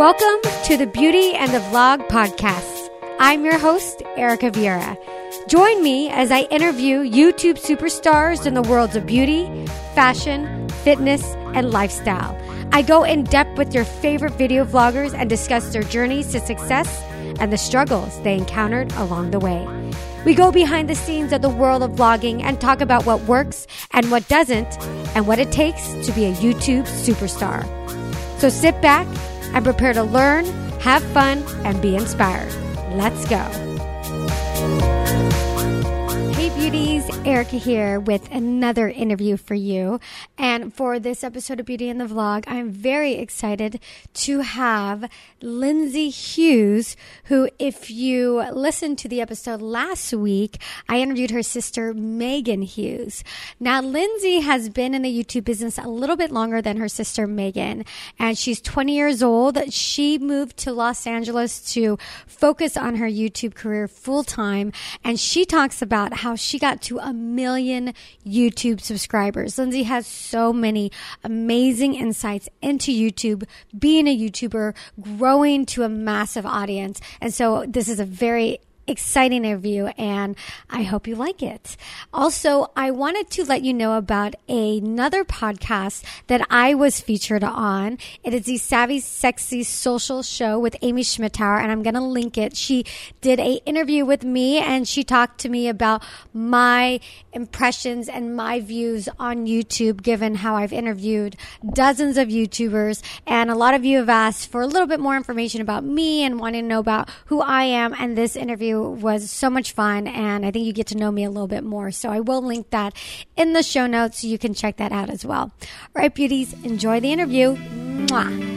Welcome to the Beauty and the Vlog podcast. I'm your host, Erica Vieira. Join me as I interview YouTube superstars in the worlds of beauty, fashion, fitness, and lifestyle. I go in depth with your favorite video vloggers and discuss their journeys to success and the struggles they encountered along the way. We go behind the scenes of the world of vlogging and talk about what works and what doesn't, and what it takes to be a YouTube superstar. So sit back and prepare to learn, have fun, and be inspired. Let's go. Beauties, Erica here with another interview for you. And for this episode of Beauty and the Vlog, I'm very excited to have Lindsey Hughes, who, if you listened to the episode last week, I interviewed her sister, Meghan Hughes. Now, Lindsey has been in the YouTube business a little bit longer than her sister, Meghan, and she's 20 years old. She moved to Los Angeles to focus on her YouTube career full time, and she talks about how she got to a million YouTube subscribers. Lindsey has so many amazing insights into YouTube, being a YouTuber, growing to a massive audience. And so this is a very exciting interview and I hope you like it. Also, I wanted to let you know about another podcast that I was featured on. It is the Savvy Sexy Social Show with Amy Schmittauer and I'm going to link it. She did a interview with me and she talked to me about my impressions and my views on YouTube given how I've interviewed dozens of YouTubers and a lot of you have asked for a little bit more information about me and wanting to know about who I am and this interview was so much fun, and I think you get to know me a little bit more. So I will link that in the show notes so you can check that out as well. All right, beauties, enjoy the interview. Mwah.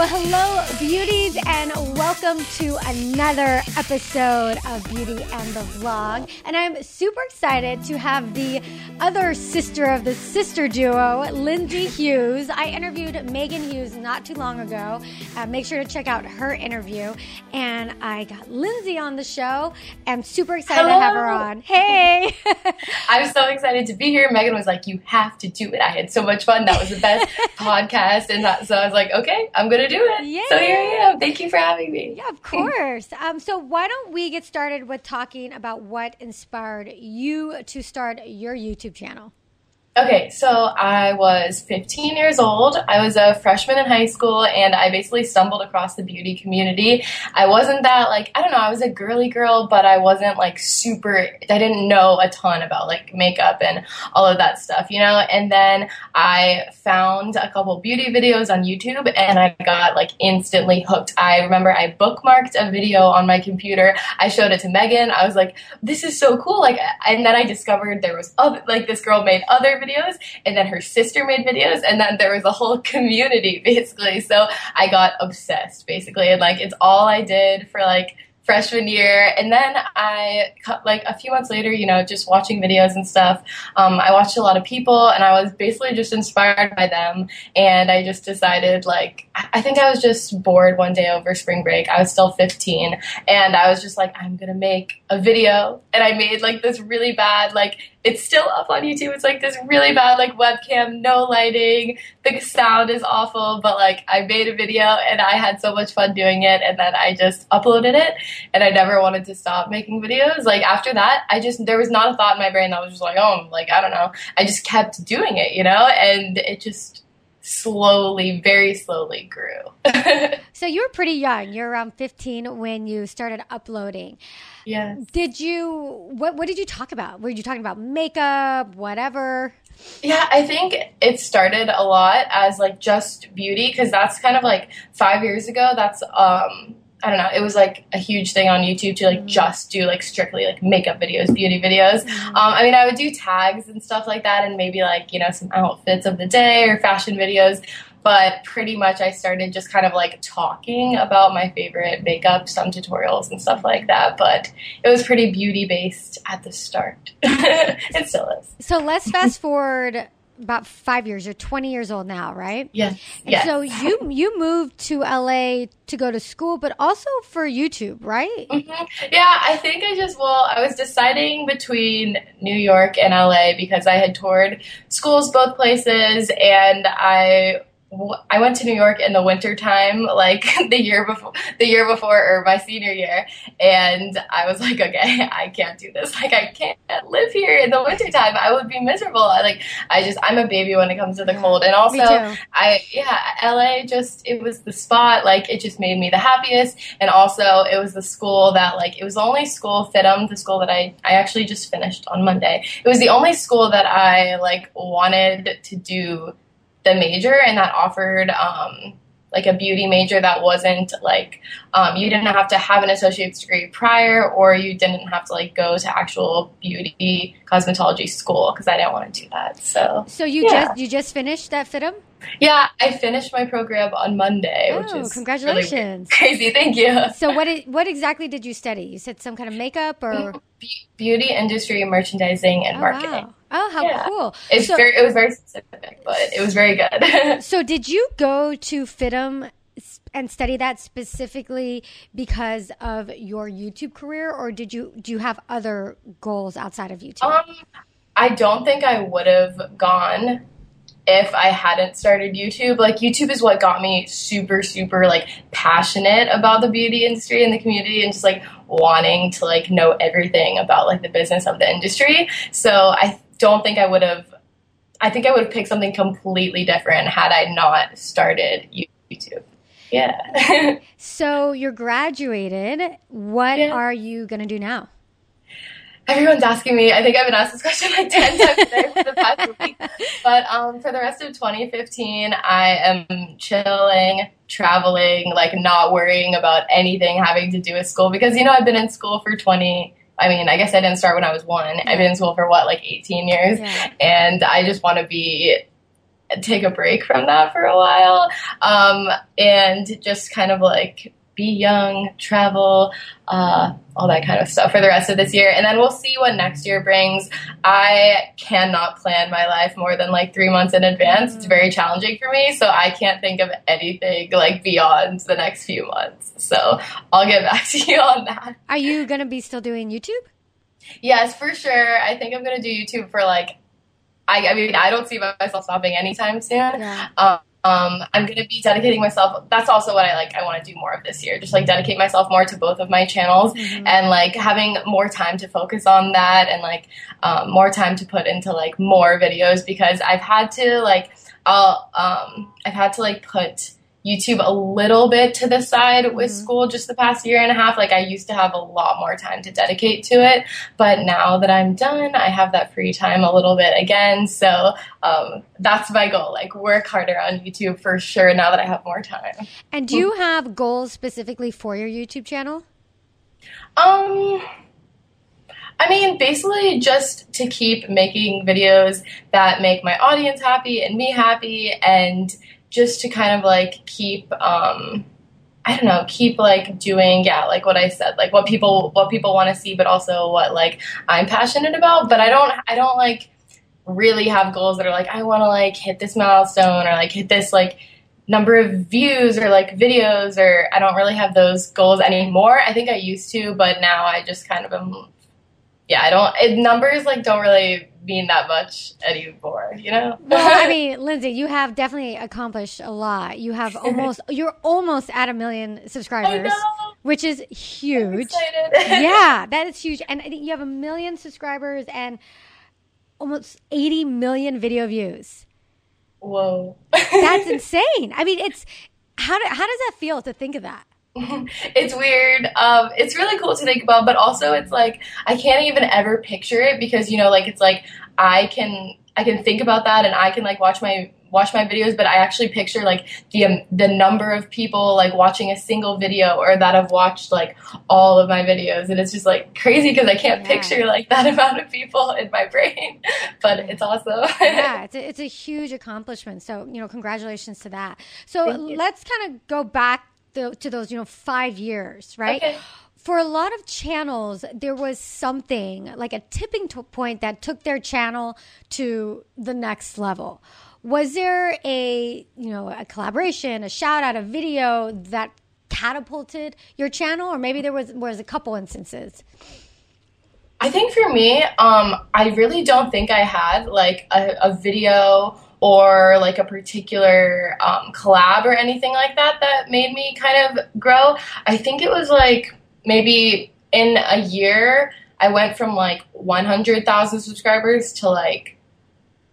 Well, hello, beauties, and welcome to another episode of Beauty and the Vlog. And I'm super excited to have the other sister of the sister duo, Lindsey Hughes. I interviewed Meghan Hughes not too long ago. Uh, make sure to check out her interview. And I got Lindsey on the show. I'm super excited Hello. to have her on. Hey! I'm so excited to be here. Meghan was like, "You have to do it." I had so much fun. That was the best podcast, and that, so I was like, "Okay, I'm gonna do it." Yay. So here I am. Thank you for having me. Yeah, of course. Um, so, why don't we get started with talking about what inspired you to start your YouTube channel? Okay, so I was 15 years old. I was a freshman in high school, and I basically stumbled across the beauty community. I wasn't that like I don't know. I was a girly girl, but I wasn't like super. I didn't know a ton about like makeup and all of that stuff, you know. And then I found a couple beauty videos on YouTube, and I got like instantly hooked. I remember I bookmarked a video on my computer. I showed it to Megan. I was like, "This is so cool!" Like, and then I discovered there was other like this girl made other videos and then her sister made videos and then there was a whole community basically. So i got obsessed basically and like it's all i did for like freshman year. And then i like a few months later you know just watching videos and stuff um, i watched a lot of people and i was basically just inspired by them. And i just decided like i I think i was just bored one day over spring break. I was still 15 and i was just like i'm gonna make a video. And i made like this really bad like it's still up on YouTube. It's like this really bad like webcam, no lighting, the sound is awful, but like I made a video and I had so much fun doing it and then I just uploaded it and I never wanted to stop making videos. Like after that, I just there was not a thought in my brain that was just like, "Oh, like I don't know." I just kept doing it, you know? And it just slowly, very slowly grew. So, you were pretty young. You're around 15 when you started uploading. yes. Did you, what, what did you talk about? Were you talking about makeup, whatever? Yeah, I think it started a lot as like just beauty because that's kind of like five years ago. That's um I don't know. It was like a huge thing on YouTube to like just do like strictly like makeup videos, beauty videos. Um, I mean, I would do tags and stuff like that, and maybe like you know some outfits of the day or fashion videos. But pretty much, I started just kind of like talking about my favorite makeup, some tutorials and stuff like that. But it was pretty beauty based at the start. it still is. So, let's fast forward about five years. You're 20 years old now, right? Yes. And yes. So you you moved to LA to go to school, but also for YouTube, right? Mm-hmm. Yeah, I think I just well, I was deciding between New York and LA because I had toured schools both places, and I I went to New York in the winter time, like the year before, the year before, or my senior year, and I was like, okay, I can't do this. Like, I can't live here in the winter time. I would be miserable. I, like, I just, I'm a baby when it comes to the cold, and also, I, yeah, LA just, it was the spot. Like, it just made me the happiest, and also, it was the school that, like, it was the only school, FIDM, the school that I, I actually just finished on Monday. It was the only school that I like wanted to do the major and that offered um, like a beauty major that wasn't like um, you didn't have to have an associate's degree prior or you didn't have to like go to actual beauty cosmetology school because I didn't want to do that. So so you yeah. just you just finished that FIDM? Yeah, I finished my program on Monday, oh, which is congratulations! Really crazy, thank you. So what what exactly did you study? You said some kind of makeup or beauty industry, merchandising, and oh, marketing. Wow. Oh, how yeah. cool! It's so, very it was very specific, but it was very good. so, did you go to FIDM and study that specifically because of your YouTube career, or did you do you have other goals outside of YouTube? Um, I don't think I would have gone if I hadn't started YouTube. Like YouTube is what got me super, super like passionate about the beauty industry and the community and just like wanting to like know everything about like the business of the industry. So I don't think I would have I think I would have picked something completely different had I not started YouTube. Yeah. so you're graduated. What yeah. are you going to do now? everyone's asking me. I think I've been asked this question like 10 times today for the past week. But um, for the rest of 2015, I am chilling, traveling, like not worrying about anything having to do with school because, you know, I've been in school for 20. I mean, I guess I didn't start when I was one. I've been in school for what, like 18 years? Yeah. And I just want to be take a break from that for a while um, and just kind of like be young, travel, uh, all that kind of stuff for the rest of this year. And then we'll see what next year brings. I cannot plan my life more than like three months in advance. It's very challenging for me. So I can't think of anything like beyond the next few months. So I'll get back to you on that. Are you going to be still doing YouTube? Yes, for sure. I think I'm going to do YouTube for like I, I, mean, I don't see myself stopping anytime soon. Yeah. Um, um, I'm going to be dedicating myself. That's also what I like. I want to do more of this year. Just like dedicate myself more to both of my channels mm-hmm. and like having more time to focus on that and like um, more time to put into like more videos because I've had to like I'll um, I've had to like put YouTube a little bit to the side with mm-hmm. school just the past year and a half. Like I used to have a lot more time to dedicate to it, but now that I'm done, I have that free time a little bit again. So um, that's my goal. Like work harder on YouTube for sure. Now that I have more time. And do you have goals specifically for your YouTube channel? Um. I mean, basically just to keep making videos that make my audience happy and me happy and just to kind of like keep um I don't know, keep like doing yeah, like what I said, like what people what people want to see, but also what like I'm passionate about. But I don't I don't like really have goals that are like I want to like hit this milestone or like hit this like number of views or like videos or I don't really have those goals anymore. I think I used to, but now I just kind of am yeah, I don't it, numbers like don't really mean that much anymore, you know? well, I mean, Lindsey, you have definitely accomplished a lot. You have almost, you're almost at a million subscribers, which is huge. yeah, that is huge. And I think you have a million subscribers and almost 80 million video views. Whoa. That's insane. I mean, it's, how, do, how does that feel to think of that? It's weird. Um, it's really cool to think about, but also it's like I can't even ever picture it because you know, like it's like I can I can think about that and I can like watch my watch my videos, but I actually picture like the um, the number of people like watching a single video or that have watched like all of my videos, and it's just like crazy because I can't yeah. picture like that amount of people in my brain. But it's awesome. yeah, it's a, it's a huge accomplishment. So you know, congratulations to that. So let's kind of go back the, to those, you know, five years, right? Okay. for a lot of channels, there was something like a tipping point that took their channel to the next level. Was there a you know a collaboration, a shout out, a video that catapulted your channel, or maybe there was was a couple instances? I think for me, um, I really don't think I had like a, a video or like a particular um, collab or anything like that that made me kind of grow. I think it was like maybe in a year, I went from like 100,000 subscribers to like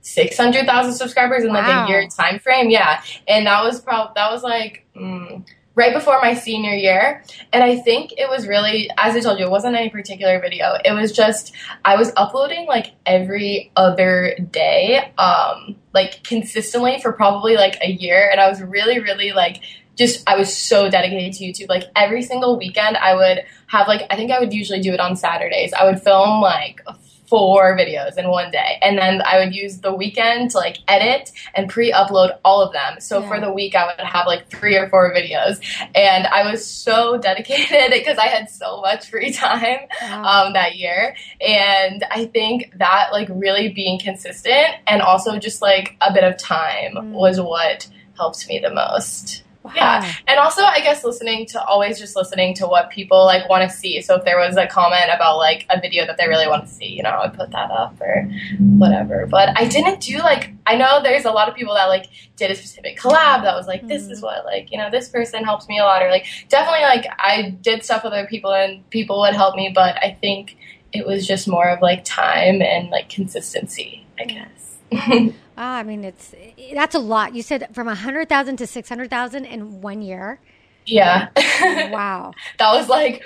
600,000 subscribers in like wow. a year time frame. Yeah. And that was probably, that was like, mm, right before my senior year. And I think it was really, as I told you, it wasn't any particular video. It was just, I was uploading like every other day, um, like consistently for probably like a year. And I was really, really like, just, I was so dedicated to YouTube. Like every single weekend, I would have like, I think I would usually do it on Saturdays. I would film like four videos in one day. And then I would use the weekend to like edit and pre upload all of them. So yeah. for the week, I would have like three or four videos. And I was so dedicated because I had so much free time wow. um, that year. And I think that like really being consistent and also just like a bit of time mm. was what helped me the most. Yeah. And also, I guess listening to always just listening to what people like want to see. So if there was a comment about like a video that they really want to see, you know, I would put that up or whatever. But I didn't do like, I know there's a lot of people that like did a specific collab that was like, mm-hmm. this is what like, you know, this person helps me a lot. Or like, definitely like I did stuff with other people and people would help me. But I think it was just more of like time and like consistency, I guess. Ah, I mean, it's that's a lot. You said from a hundred thousand to six hundred thousand in one year. Yeah. wow. That was like,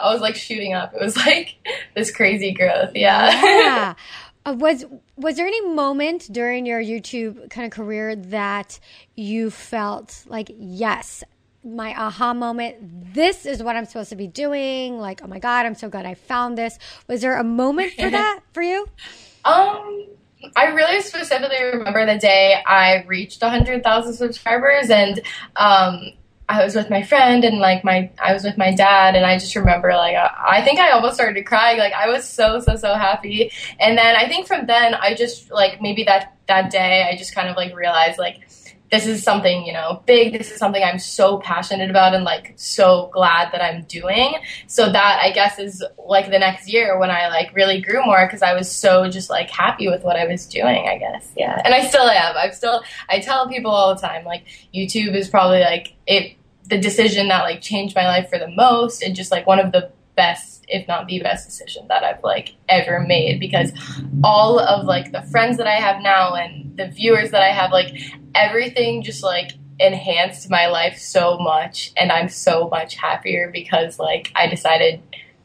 I was like shooting up. It was like this crazy growth. Yeah. Yeah. Uh, was was there any moment during your YouTube kind of career that you felt like yes, my aha moment, this is what I'm supposed to be doing? Like, oh my god, I'm so glad I found this. Was there a moment for that for you? Um I really specifically remember the day I reached 100,000 subscribers and um, I was with my friend and like my I was with my dad and I just remember like I think I almost started crying. Like I was so so so happy. And then I think from then I just like maybe that that day I just kind of like realized like this is something, you know, big. This is something I'm so passionate about and like so glad that I'm doing. So that I guess is like the next year when I like really grew more because I was so just like happy with what I was doing, I guess. Yeah. And I still am. I'm still, I tell people all the time, like, YouTube is probably like it, the decision that like changed my life for the most and just like one of the best if not the best decision that I've like ever made because all of like the friends that I have now and the viewers that I have like everything just like enhanced my life so much and I'm so much happier because like I decided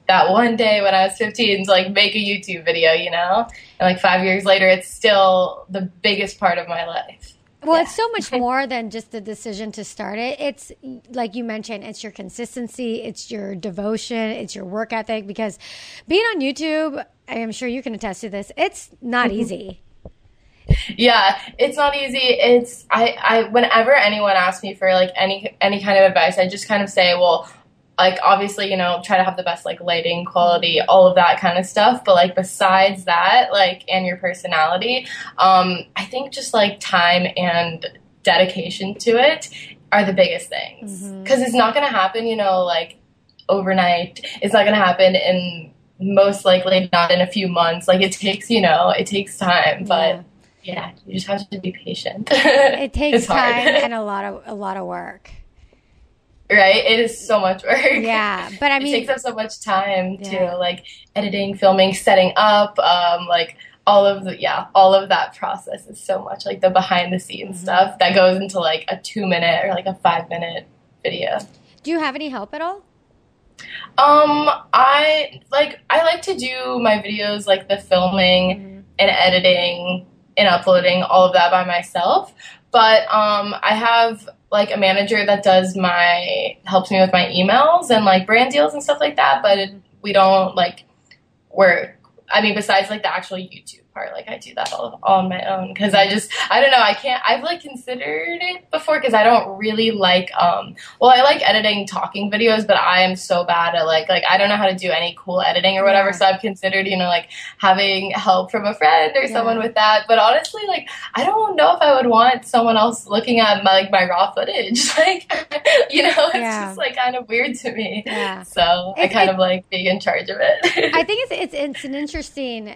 that one day when I was 15 to like make a YouTube video, you know? And like 5 years later it's still the biggest part of my life. Well, yeah. it's so much more than just the decision to start it. It's like you mentioned, it's your consistency, it's your devotion, it's your work ethic because being on YouTube, I am sure you can attest to this, it's not mm-hmm. easy yeah it's not easy it's i i whenever anyone asks me for like any any kind of advice i just kind of say well like obviously you know try to have the best like lighting quality all of that kind of stuff. But like besides that like and your personality um i think just like time and dedication to it are the biggest things. Because mm-hmm. it's not going to happen you know like overnight. It's not going to happen in most likely not in a few months. Like it takes you know it takes time. But yeah yeah, you just have to be patient. it takes time and a lot of a lot of work. Right? It is so much work. Yeah, but I mean, it takes up so much time yeah. to like editing, filming, setting up, um, like all of the yeah, all of that process is so much like the behind the scenes mm-hmm. stuff that goes into like a two minute or like a five minute video. Do you have any help at all? Um, I like I like to do my videos like the filming mm-hmm. and editing and uploading all of that by myself. But um, I have like a manager that does my helps me with my emails and like brand deals and stuff like that. But we don't like work. I mean, besides like the actual YouTube part. Like I do that all, all on my own because I just I don't know. I can't. I've like considered it before because I don't really like. um Well, I like editing talking videos, but I am so bad at like like I don't know how to do any cool editing or whatever. Yeah. So I've considered you know like having help from a friend or Yeah. someone with that. But honestly, like I don't know if I would want someone else looking at my like my raw footage. Like you know, it's Yeah. just like kind of weird to me. So I kind it- of like being in charge of it. I think it's it's it's an interesting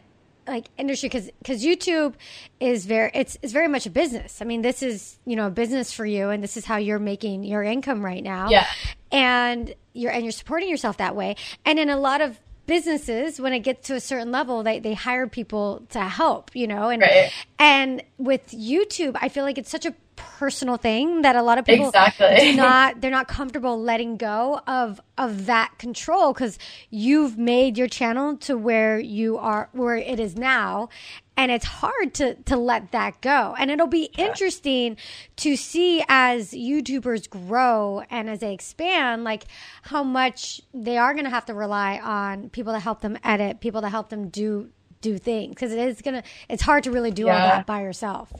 like industry because because YouTube is very it's it's very much a business. I mean, this is you know a business for you, and this is how you're making your income right now. Yeah. and you're and you're supporting yourself that way. And in a lot of businesses, when it gets to a certain level, they they hire people to help. You know, and Right. and with YouTube, I feel like it's such a personal thing that a lot of people Exactly. do not they're not comfortable letting go of of that control because you've made your channel to where you are where it is now and it's hard to to let that go. And it'll be interesting to see as youtubers grow and as they expand like how much they are going to have to rely on people to help them edit people to help them do do things because it is gonna it's hard to really do all that by yourself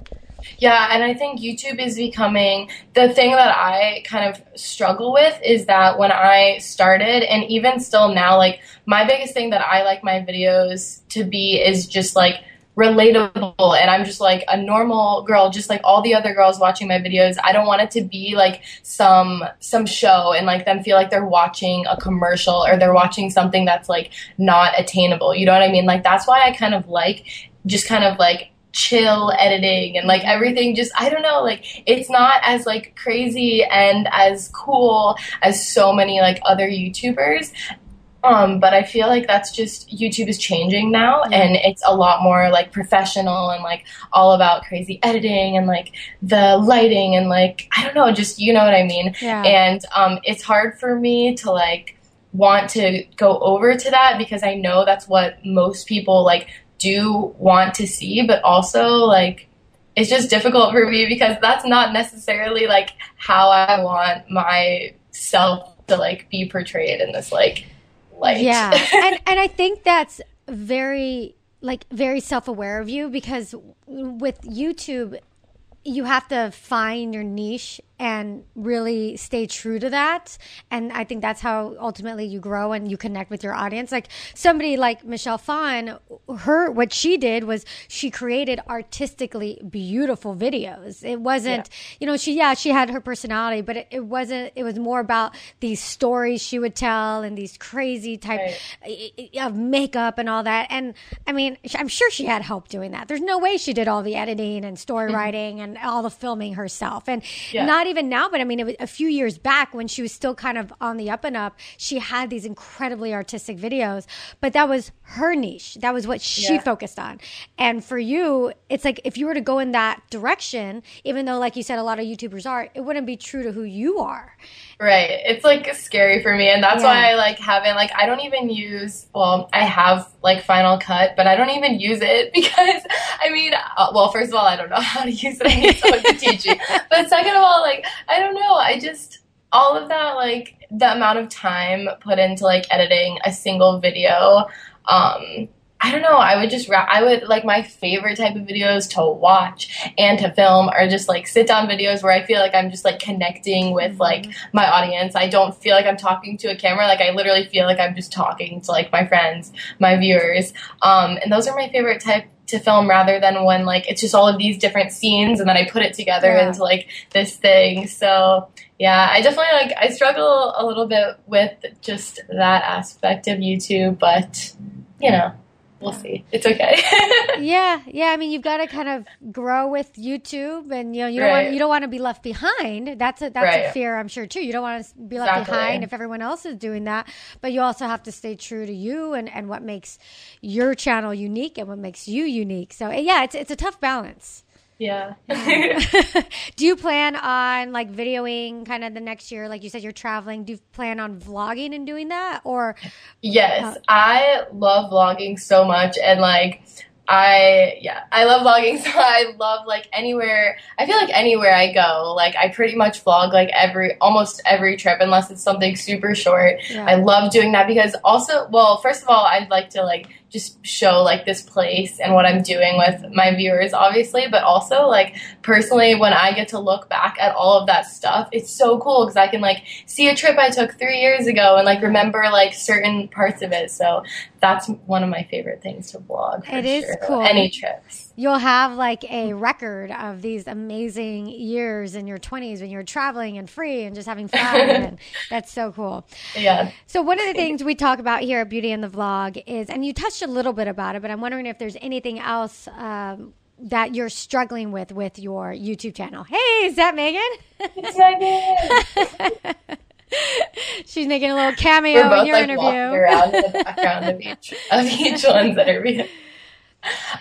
Yeah, and I think YouTube is becoming the thing that I kind of struggle with is that when I started, and even still now, like my biggest thing that I like my videos to be is just like relatable and I'm just like a normal girl just like all the other girls watching my videos. I don't want it to be like some some show and like them feel like they're watching a commercial or they're watching something that's like not attainable. You know what I mean? Like that's why I kind of like just kind of like chill editing and like everything just I don't know like it's not as like crazy and as cool as so many like other YouTubers. Um but I feel like that's just YouTube is changing now Yeah. and it's a lot more like professional and like all about crazy editing and like the lighting and like I don't know just you know what I mean? Yeah. And um, it's hard for me to like want to go over to that because I know that's what most people like do want to see, but also like it's just difficult for me because that's not necessarily like how I want myself to like be portrayed in this like light. Yeah, and and I think that's very like very self aware of you because with YouTube, you have to find your niche and really stay true to that. And I think that's how ultimately you grow and you connect with your audience. Like somebody like Michelle Phan, her what she did was she created artistically beautiful videos. It wasn't, you know, she yeah she had her personality, but it, it wasn't. It was more about these stories she would tell and these crazy type of makeup and all that. And I mean, I'm sure she had help doing that. There's no way she did all the editing and story mm-hmm. writing and all the filming herself. And Yeah. not even now, but I mean, it was a few years back when she was still kind of on the up and up, she had these incredibly artistic videos, but that was her niche. That was what she Yeah. focused on. And for you, it's like if you were to go in that direction, even though, like you said, a lot of YouTubers are, it wouldn't be true to who you are. Right. It's like scary for me and that's Yeah. why I like haven't like I don't even use well, I have like Final Cut, but I don't even use it because I mean, uh, well, first of all, I don't know how to use it. I need someone to teach me. But second of all, like I don't know, I just all of that like the amount of time put into like editing a single video um I don't know. I would just, ra- I would like my favorite type of videos to watch and to film are just like sit down videos where I feel like I'm just like connecting with like my audience. I don't feel like I'm talking to a camera. Like I literally feel like I'm just talking to like my friends, my viewers. Um, and those are my favorite type to film rather than when like it's just all of these different scenes and then I put it together Yeah. into like this thing. So yeah, I definitely like I struggle a little bit with just that aspect of YouTube, but you know, we'll see. It's okay. yeah, yeah. I mean, you've got to kind of grow with YouTube, and you know, you don't want you don't want to be left behind. That's a that's a fear, I'm sure too. You don't want to be left Exactly. behind if everyone else is doing that, but you also have to stay true to you and and what makes your channel unique and what makes you unique. So yeah, it's it's a tough balance. Yeah. Do you plan on like videoing kind of the next year? Like you said, you're traveling. Do you plan on vlogging and doing that, or Yes, I love vlogging so much and like I yeah, I love vlogging so I love like anywhere I feel like anywhere I go, like I pretty much vlog like every almost every trip unless it's something super short. Yeah. I love doing that because also well, first of all, I'd like to like just show like this place and what I'm doing with my viewers, obviously, but also like personally, when I get to look back at all of that stuff, it's so cool because I can like see a trip I took three years ago and like remember like certain parts of it. So that's one of my favorite things to vlog. It is sure. cool. Any trips. You'll have like a record of these amazing years in your 20s when you're traveling and free and just having fun. and that's so cool. Yeah. So, one of the things we talk about here at Beauty and the Vlog is, and you touched a little bit about it, but I'm wondering if there's anything else um, that you're struggling with with your YouTube channel. Hey, is that Meghan? It's Meghan. She's making a little cameo We're both in your like interview. around in the background of each of each one's interview.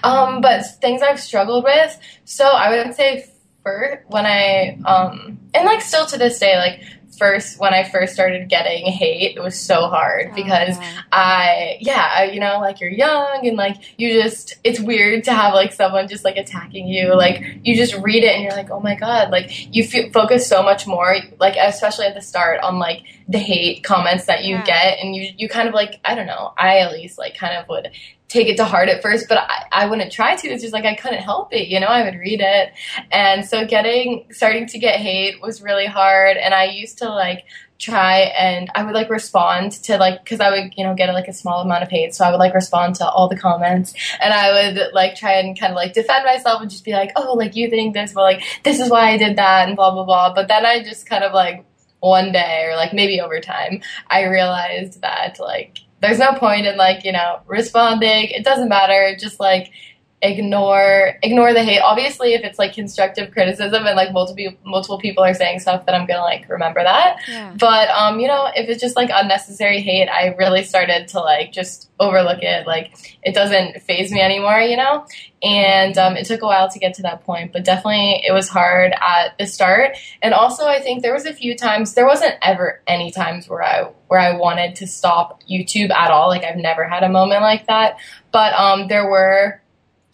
Um, but things I've struggled with. So I would say first when I um and like still to this day like first when I first started getting hate it was so hard because Oh, yeah. I yeah you know like you're young and like you just it's weird to have like someone just like attacking you like you just read it and you're like oh my god like you f- focus so much more like especially at the start on like the hate comments that you Yeah. get and you you kind of like I don't know I at least like kind of would take it to heart at first but I, I wouldn't try to. It's just like I couldn't help it you know I would read it. And so getting starting to get hate was really hard. And I used to like try and I would like respond to like because I would you know get like a small amount of hate. So I would like respond to all the comments. And I would like try and kind of like defend myself and just be like oh like you think this but like this is why I did that and blah blah blah. But then I just kind of like one day or like maybe over time I realized that like there's no point in like you know responding. It doesn't matter. Just like ignore ignore the hate. Obviously if it's like constructive criticism and like multiple multiple people are saying stuff that i'm gonna like remember that. Yeah. but um you know if it's just like unnecessary hate i really started to like just overlook it. Like it doesn't phase me anymore you know? And um, it took a while to get to that point but definitely it was hard at the start. And also i think there was a few times there wasn't ever any times where i where i wanted to stop youtube at all. Like i've never had a moment like that. But um there were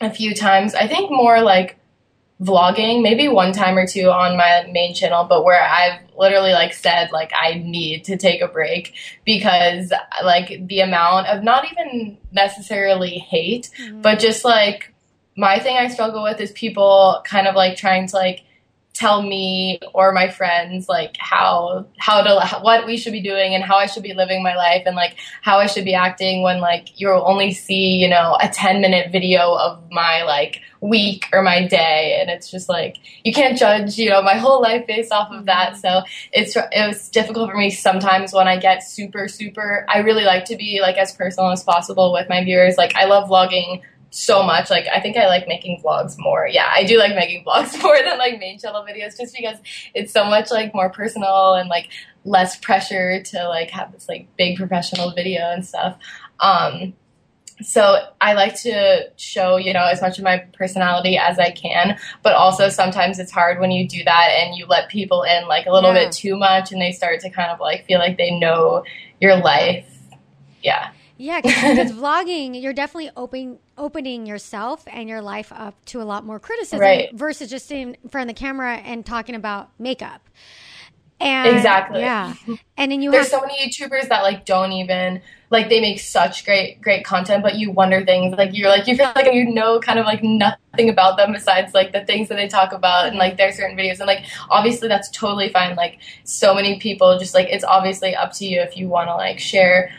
a few times i think more like vlogging maybe one time or two on my main channel but where i've literally like said like i need to take a break because like the amount of not even necessarily hate Mhm. but just like my thing I struggle with is people kind of like trying to like tell me or my friends like how how to what we should be doing and how I should be living my life and like how I should be acting when like you'll only see you know a 10 minute video of my like week or my day. And it's just like you can't judge you know my whole life based off of that. Mm-hmm. So it's it was difficult for me sometimes when I get super super I really like to be like as personal as possible with my viewers. Like I love vlogging so much. Like I think I like making vlogs more. Yeah, I do like making vlogs more than like main channel videos just because it's so much like more personal and like less pressure to like have this like big professional video and stuff. Um so I like to show, you know, as much of my personality as I can, but also sometimes it's hard when you do that and you let people in like a little Yeah. bit too much and they start to kind of like feel like they know your life. Yeah. Yeah, because vlogging, you're definitely open, opening yourself and your life up to a lot more criticism Right. versus just sitting in front of the camera and talking about makeup. And Exactly. Yeah. And then you There's have so many YouTubers that like don't even like they make such great great content, but you wonder things like you're like you feel like you know kind of like nothing about them besides like the things that they talk about and like their certain videos and like obviously that's totally fine. Like so many people just like it's obviously up to you if you want to like share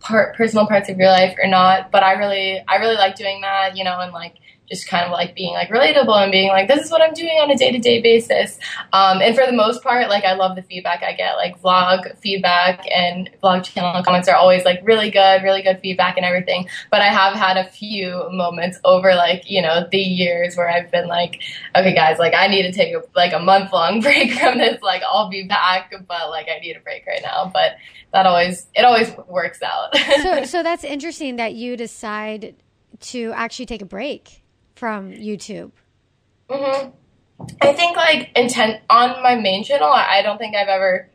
part personal parts of your life or not. But I really I really like doing that, you know, and like just kind of like being like relatable and being like this is what I'm doing on a day to day basis. Um, and for the most part, like I love the feedback I get. Like vlog feedback and vlog channel comments are always like really good, really good feedback and everything. But I have had a few moments over like you know the years where I've been like, okay guys, like I need to take a, like a month long break from this. Like I'll be back, but like I need a break right now. But that always it always works out. so so that's interesting that you decide to actually take a break from YouTube. hmm I think like intent on my main channel. I I don't think I've ever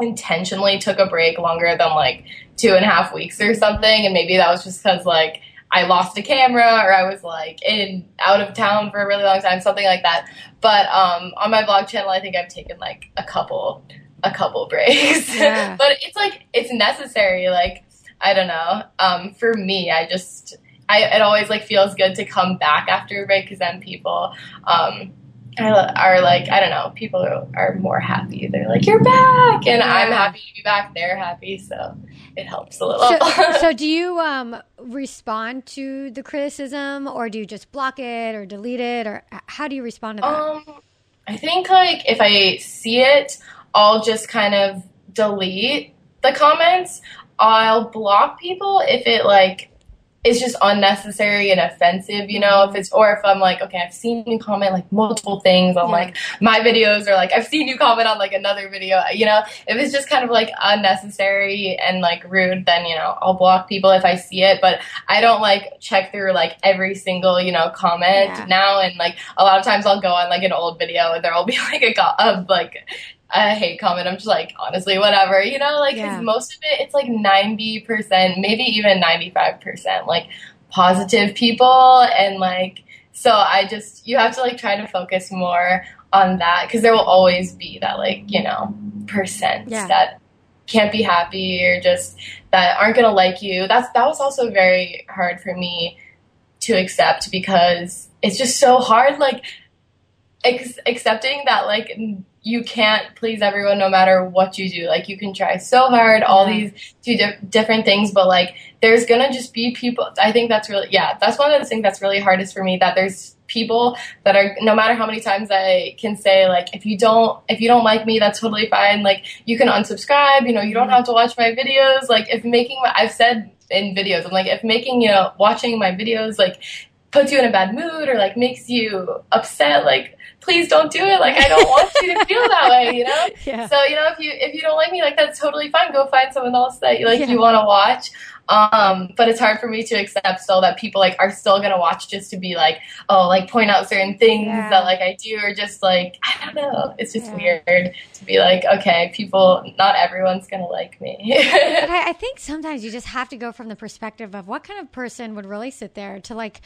intentionally took a break longer than like two and a half weeks or something, and maybe that was just because like I lost a camera or I was like in out of town for a really long time, something like that. But um, on my vlog channel, I think I've taken like a couple a couple breaks, Yeah. but it's like it's necessary. Like I don't know. Um, for me, I just I, it always like feels good to come back after a break because then people um, are, like I don't know people are, are, more happy. They're like you're back, and yeah. I'm happy to be back. They're happy, so it helps a little. So, so do you um, respond to the criticism, or do you just block it or delete it, or how do you respond to that? Um, I think like if I see it, I'll just kind of delete the comments. I'll block people if it like it's just unnecessary and offensive, you know, if it's, or if I'm like, okay, I've seen you comment like multiple things on yeah. like my videos or like I've seen you comment on like another video, you know, if it's just kind of like unnecessary and like rude, then, you know, I'll block people if I see it, but I don't like check through like every single, you know, comment yeah. now. And like a lot of times I'll go on like an old video and there'll be like a, a like a hate comment. I'm just like, honestly, whatever, you know, like, yeah. most of it, it's like 90%, maybe even 95%, like positive people. And like, so I just, you have to like try to focus more on that because there will always be that, like, you know, percent yeah. that can't be happy or just that aren't going to like you. That's, that was also very hard for me to accept because it's just so hard, like, ex- accepting that, like, you can't please everyone no matter what you do. Like you can try so hard, all yeah. these di- different things, but like there's gonna just be people. I think that's really yeah. That's one of the things that's really hardest for me. That there's people that are no matter how many times I can say like if you don't if you don't like me that's totally fine. Like you can unsubscribe. You know you don't mm-hmm. have to watch my videos. Like if making my I've said in videos I'm like if making you know watching my videos like puts you in a bad mood or like makes you upset like please don't do it. Like I don't want you to feel that way, you know? Yeah. So, you know, if you if you don't like me, like that's totally fine. Go find someone else that you like yeah. you want to watch. Um, but it's hard for me to accept still that people like are still gonna watch just to be like, oh, like point out certain things yeah. that like I do, or just like I don't know. It's just yeah. weird to be like, okay, people, not everyone's gonna like me. but I, I think sometimes you just have to go from the perspective of what kind of person would really sit there to like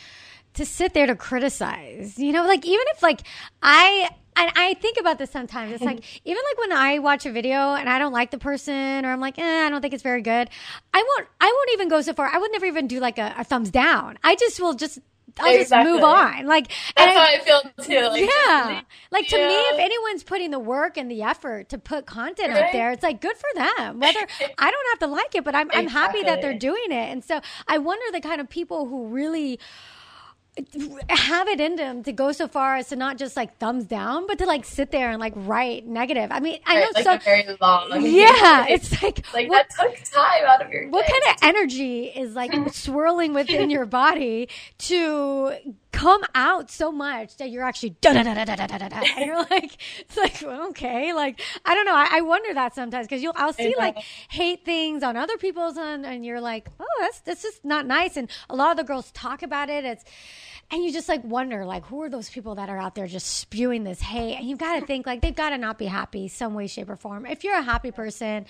to sit there to criticize. You know, like even if like I and I think about this sometimes. It's like even like when I watch a video and I don't like the person or I'm like, eh, I don't think it's very good. I won't. I won't even go so far. I would never even do like a, a thumbs down. I just will just. I'll exactly. just move on. Like that's how I, I feel too. Like, yeah, like to yeah. me, if anyone's putting the work and the effort to put content right? out there, it's like good for them. Whether I don't have to like it, but I'm exactly. I'm happy that they're doing it. And so I wonder the kind of people who really have it in them to go so far as to not just like thumbs down, but to like sit there and like write negative. I mean, I know like so very long. yeah, it's like like what, that took time out of your. What kind of energy is like swirling within your body to come out so much that you're actually da da da da da da da da. And you're like, it's like okay, like I don't know. I, I wonder that sometimes because you'll I'll see like hate things on other people's and and you're like, oh, that's that's just not nice. And a lot of the girls talk about it. It's and you just like wonder like who are those people that are out there just spewing this hate? And you've got to think like they've got to not be happy some way shape or form. If you're a happy person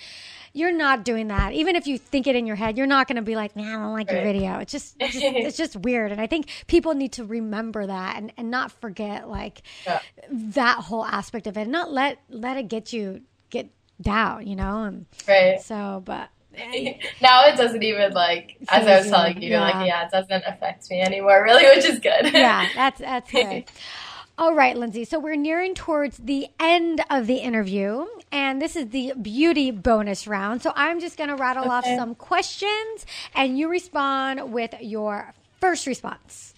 you're not doing that. Even if you think it in your head you're not going to be like nah, i don't like your video. It's just, it's just, it's just weird. And i think people need to remember that and, and not forget like yeah. that whole aspect of it. And not let let it get you get down you know? And right. so but now it doesn't even like as I was telling you, yeah. like yeah, it doesn't affect me anymore, really, which is good. yeah, that's that's good. All right, Lindsey. So we're nearing towards the end of the interview, and this is the beauty bonus round. So I'm just going to rattle okay. off some questions, and you respond with your first response.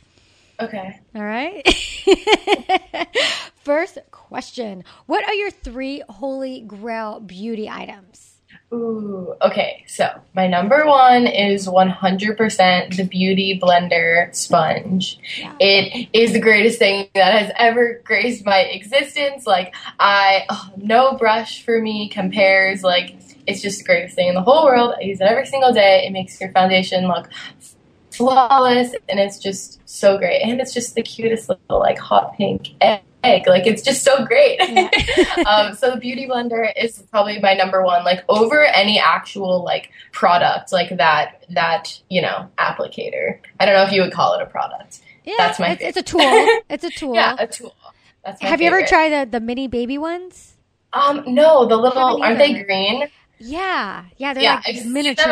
Okay. All right. first question What are your three holy grail beauty items? Ooh, okay. So my number one is 100% the Beauty Blender sponge. Yeah. It is the greatest thing that has ever graced my existence. Like I, oh, no brush for me compares. Like it's just the greatest thing in the whole world. I use it every single day. It makes your foundation look flawless, and it's just so great. And it's just the cutest little like hot pink egg egg. Like it's just so great. Yeah. um, so the beauty blender is probably my number one. Like over any actual like product like that that you know applicator. I don't know if you would call it a product. Yeah, that's my. It's, it's a tool. It's a tool. yeah, a tool. That's Have favorite. you ever tried the the mini baby ones? Um, no, the little aren't they green? Yeah, yeah, they're yeah, like I've miniature.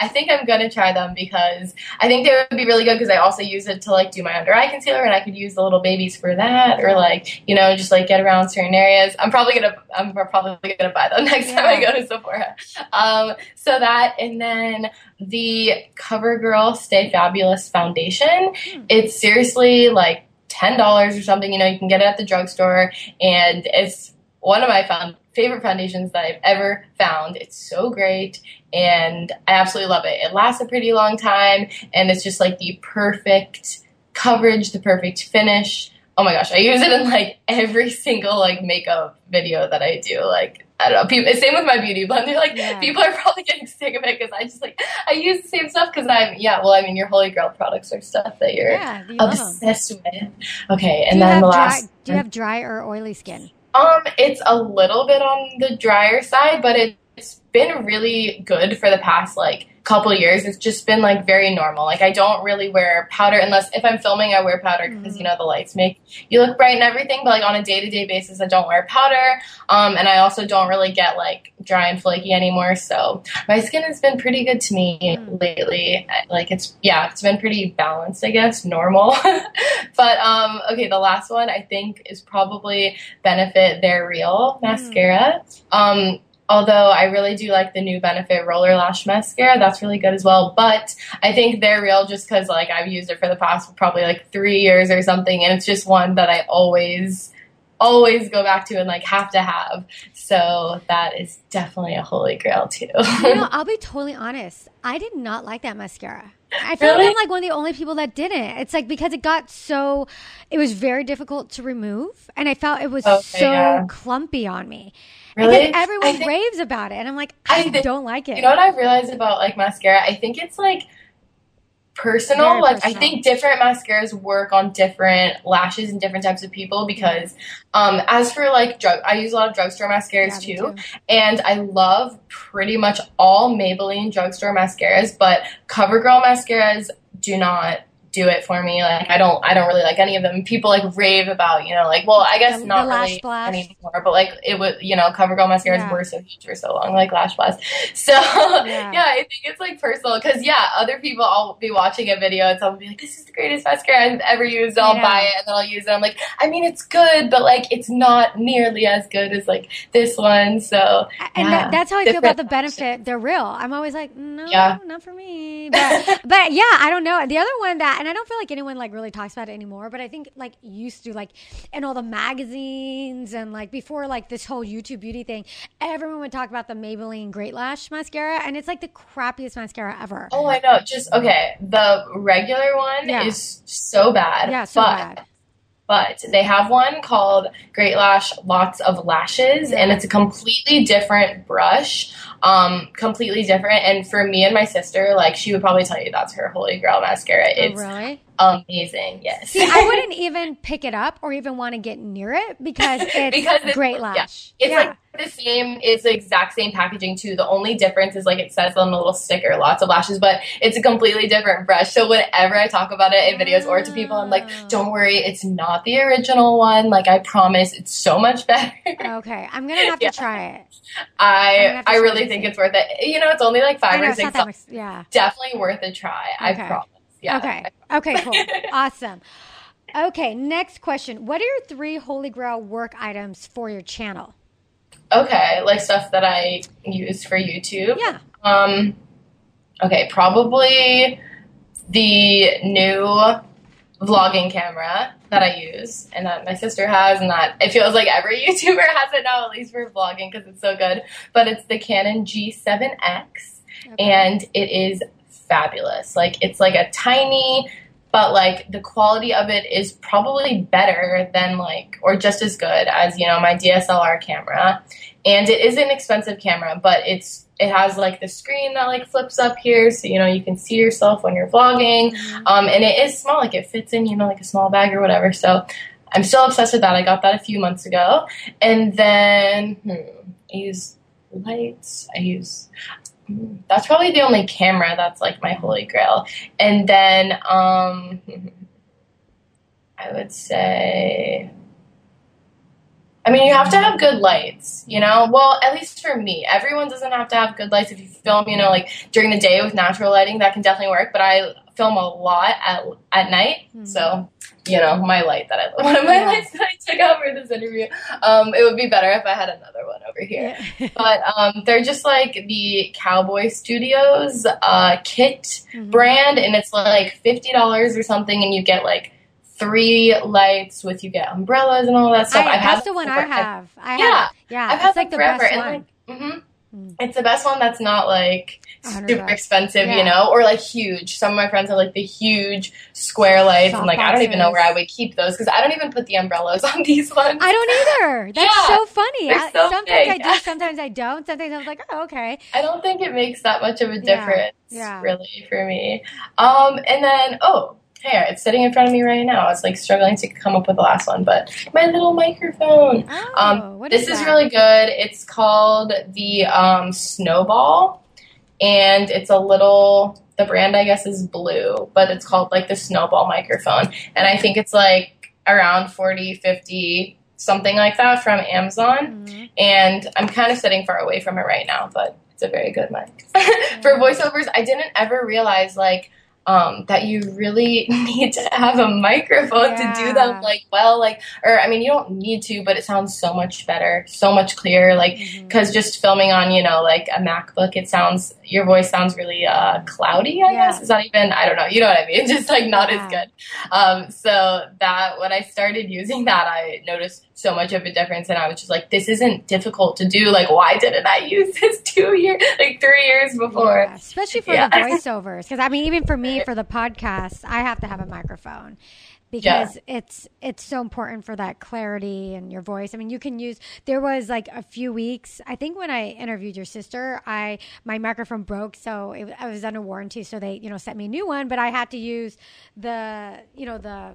I think I'm gonna try them because I think they would be really good because I also use it to like do my under eye concealer and I could use the little babies for that or like you know just like get around certain areas. I'm probably gonna I'm probably gonna buy them next time I go to Sephora. Um, so that and then the CoverGirl Stay Fabulous foundation. Hmm. It's seriously like ten dollars or something. You know, you can get it at the drugstore, and it's one of my found, favorite foundations that I've ever found. It's so great, and I absolutely love it. It lasts a pretty long time, and it's just like the perfect coverage, the perfect finish. Oh my gosh, I use it in like every single like makeup video that I do. Like I don't know, people. Same with my beauty blender. Like Yeah. people are probably getting sick of it because I just like I use the same stuff because I'm yeah. Well, I mean, your Holy Grail products are stuff that you're yeah, you obsessed with. Okay, Do and then the dry, last. do you have dry or oily skin? Um, it's a little bit on the drier side, but it's been really good for the past like couple years. It's just been like very normal. Like I don't really wear powder unless if I'm filming, I wear powder because you know the lights make you look bright and everything. But like on a day to day basis, I don't wear powder. Um, and I also don't really get like dry and flaky anymore. So my skin has been pretty good to me Mm. lately. Like it's yeah, it's been pretty balanced, I guess, normal. but um, okay, the last one I think is probably Benefit They're Real mascara. Um, although I really do like the new Benefit Roller Lash mascara, that's really good as well. But I think They're Real just because like I've used it for the past probably like three years or something, and it's just one that I always always go back to and like have to have. So that is definitely a holy grail too. You know, I'll be totally honest. I did not like that mascara. I feel like I'm like one of the only people that didn't. It's like because it got so, it was very difficult to remove, and I felt it was oh, Okay, so yeah. clumpy on me. Really? And everyone think- raves about it, and I'm like, I, I think- don't like it. You know what I've realized about like mascara? I think it's like personal. Very like personal. I think different mascaras work on different lashes and different types of people because um as for like drug I use a lot of drugstore mascaras Yeah, too. And I love pretty much all Maybelline drugstore mascaras, but CoverGirl mascaras do not do it for me. Like I don't I don't really like any of them. People like rave about, you know, like well I guess The- not the really Blast. anymore, but like it was you know, CoverGirl mascaras Yeah. were so huge for so long, like Lash Blast. So Yeah. yeah, I think it's like personal because yeah, other people I'll be watching a video and someone be like, "This is the greatest mascara I've ever used." I'll Yeah. buy it and then I'll use it. I'm like, I mean, it's good, but like, it's not nearly as good as like this one. So and that, that's how I feel about the different benefit. They're real. I'm always like, no, not for me. But, but yeah, I don't know. The other one that, and I don't feel like anyone like really talks about it anymore. But I think like used to like in all the magazines and like before like this whole YouTube beauty thing, everyone would talk about the Maybelline Great Lash mascara, and it's like the crappiest mascara ever. Oh, I know. Just okay. The regular one Yeah. is so bad. yeah, so but, bad. But they have one called Great Lash Lots of Lashes, and it's a completely different brush. Um, completely different. And for me and my sister, like she would probably tell you that's her holy grail mascara. Oh, It's really? amazing. Yes. See, I wouldn't even pick it up or even want to get near it because it's Because it's- Great yeah. Lash. It's yeah. like the same. It's the exact same packaging too. The only difference is like it says on the little sticker, lots of lashes, but it's a completely different brush. So whenever I talk about it in videos or to people, I'm like, Oh. don't worry, it's not the original one. Like I promise, it's so much better. okay, I'm gonna have to try it. I I try really think it's worth it. You know, it's only like five know or six. Yeah. Definitely worth a try. I Okay. promise. Yeah. Okay. Okay, cool. awesome. Okay, next question. What are your three Holy Grail work items for your channel? Okay, like stuff that I use for YouTube. Yeah. Um, okay, probably the new vlogging camera that I use and that my sister has, and that it feels like every YouTuber has it now, at least for vlogging, because it's so good. But it's the Canon G7X, Okay. and it is fabulous. Like, it's like a tiny, but like the quality of it is probably better than like, or just as good as, you know, my DSLR camera. And it is an expensive camera, but it's it has like the screen that like flips up here, so you know you can see yourself when you're vlogging. Mhm. Um, and it is small, like it fits in, you know, like a small bag or whatever. So I'm still obsessed with that. I got that a few months ago, and then hmm, I use lights. I use hmm, that's probably the only camera that's like my holy grail. And then um, I would say. I mean, you have to have good lights, you know? Well, at least for me. Everyone doesn't have to have good lights. If you film, you know, like during the day with natural lighting, that can definitely work. But I film a lot at at night, mm-hmm. so you know, my light that I one of my lights that I took out for this interview. Um, it would be better if I had another one over here. Yeah. but um, they're just like the Cowboy Studios uh, kit mm-hmm. brand, and it's like fifty dollars or something, and you get like three lights with you get umbrellas and all that stuff. I, I've that's the one I have. I yeah, have, yeah. I've had like the forever. Best one. Like, mm-hmm. Mm. It's the best one that's not like super expensive, yeah. you know, or like huge. Some of my friends have like the huge square lights, Soft and like boxes. I don't even know where I would keep those because I don't even put the umbrellas on these ones. I don't either. That's yeah, so funny. I, so sometimes big. I do, sometimes I don't. Sometimes I'm like, oh, okay. I don't think it makes that much of a difference, yeah. really, for me. Um, and then oh, Hey, it's sitting in front of me right now. I was like struggling to come up with the last one, but my little microphone. Oh, um, this is, is really good. It's called the um, Snowball, and it's a little. The brand, I guess, is blue, but it's called like the Snowball microphone, and I think it's like around 40, 50, something like that from Amazon. Mm-hmm. And I'm kind of sitting far away from it right now, but it's a very good mic. For voiceovers, I didn't ever realize like um, that you really need to have a microphone yeah. to do them like well like or i mean you don't need to but it sounds so much better so much clearer like because mm-hmm. just filming on you know like a macbook it sounds your voice sounds really uh, cloudy i yeah. guess is that even i don't know you know what i mean just like not yeah. as good um, so that when i started using that i noticed so much of a difference and i was just like this isn't difficult to do like why didn't i use this two years like three years before especially for the voiceovers because i mean even for me for the podcast, I have to have a microphone because yeah. it's it's so important for that clarity and your voice. I mean, you can use. There was like a few weeks. I think when I interviewed your sister, I my microphone broke, so it, I was under warranty. So they you know sent me a new one, but I had to use the you know the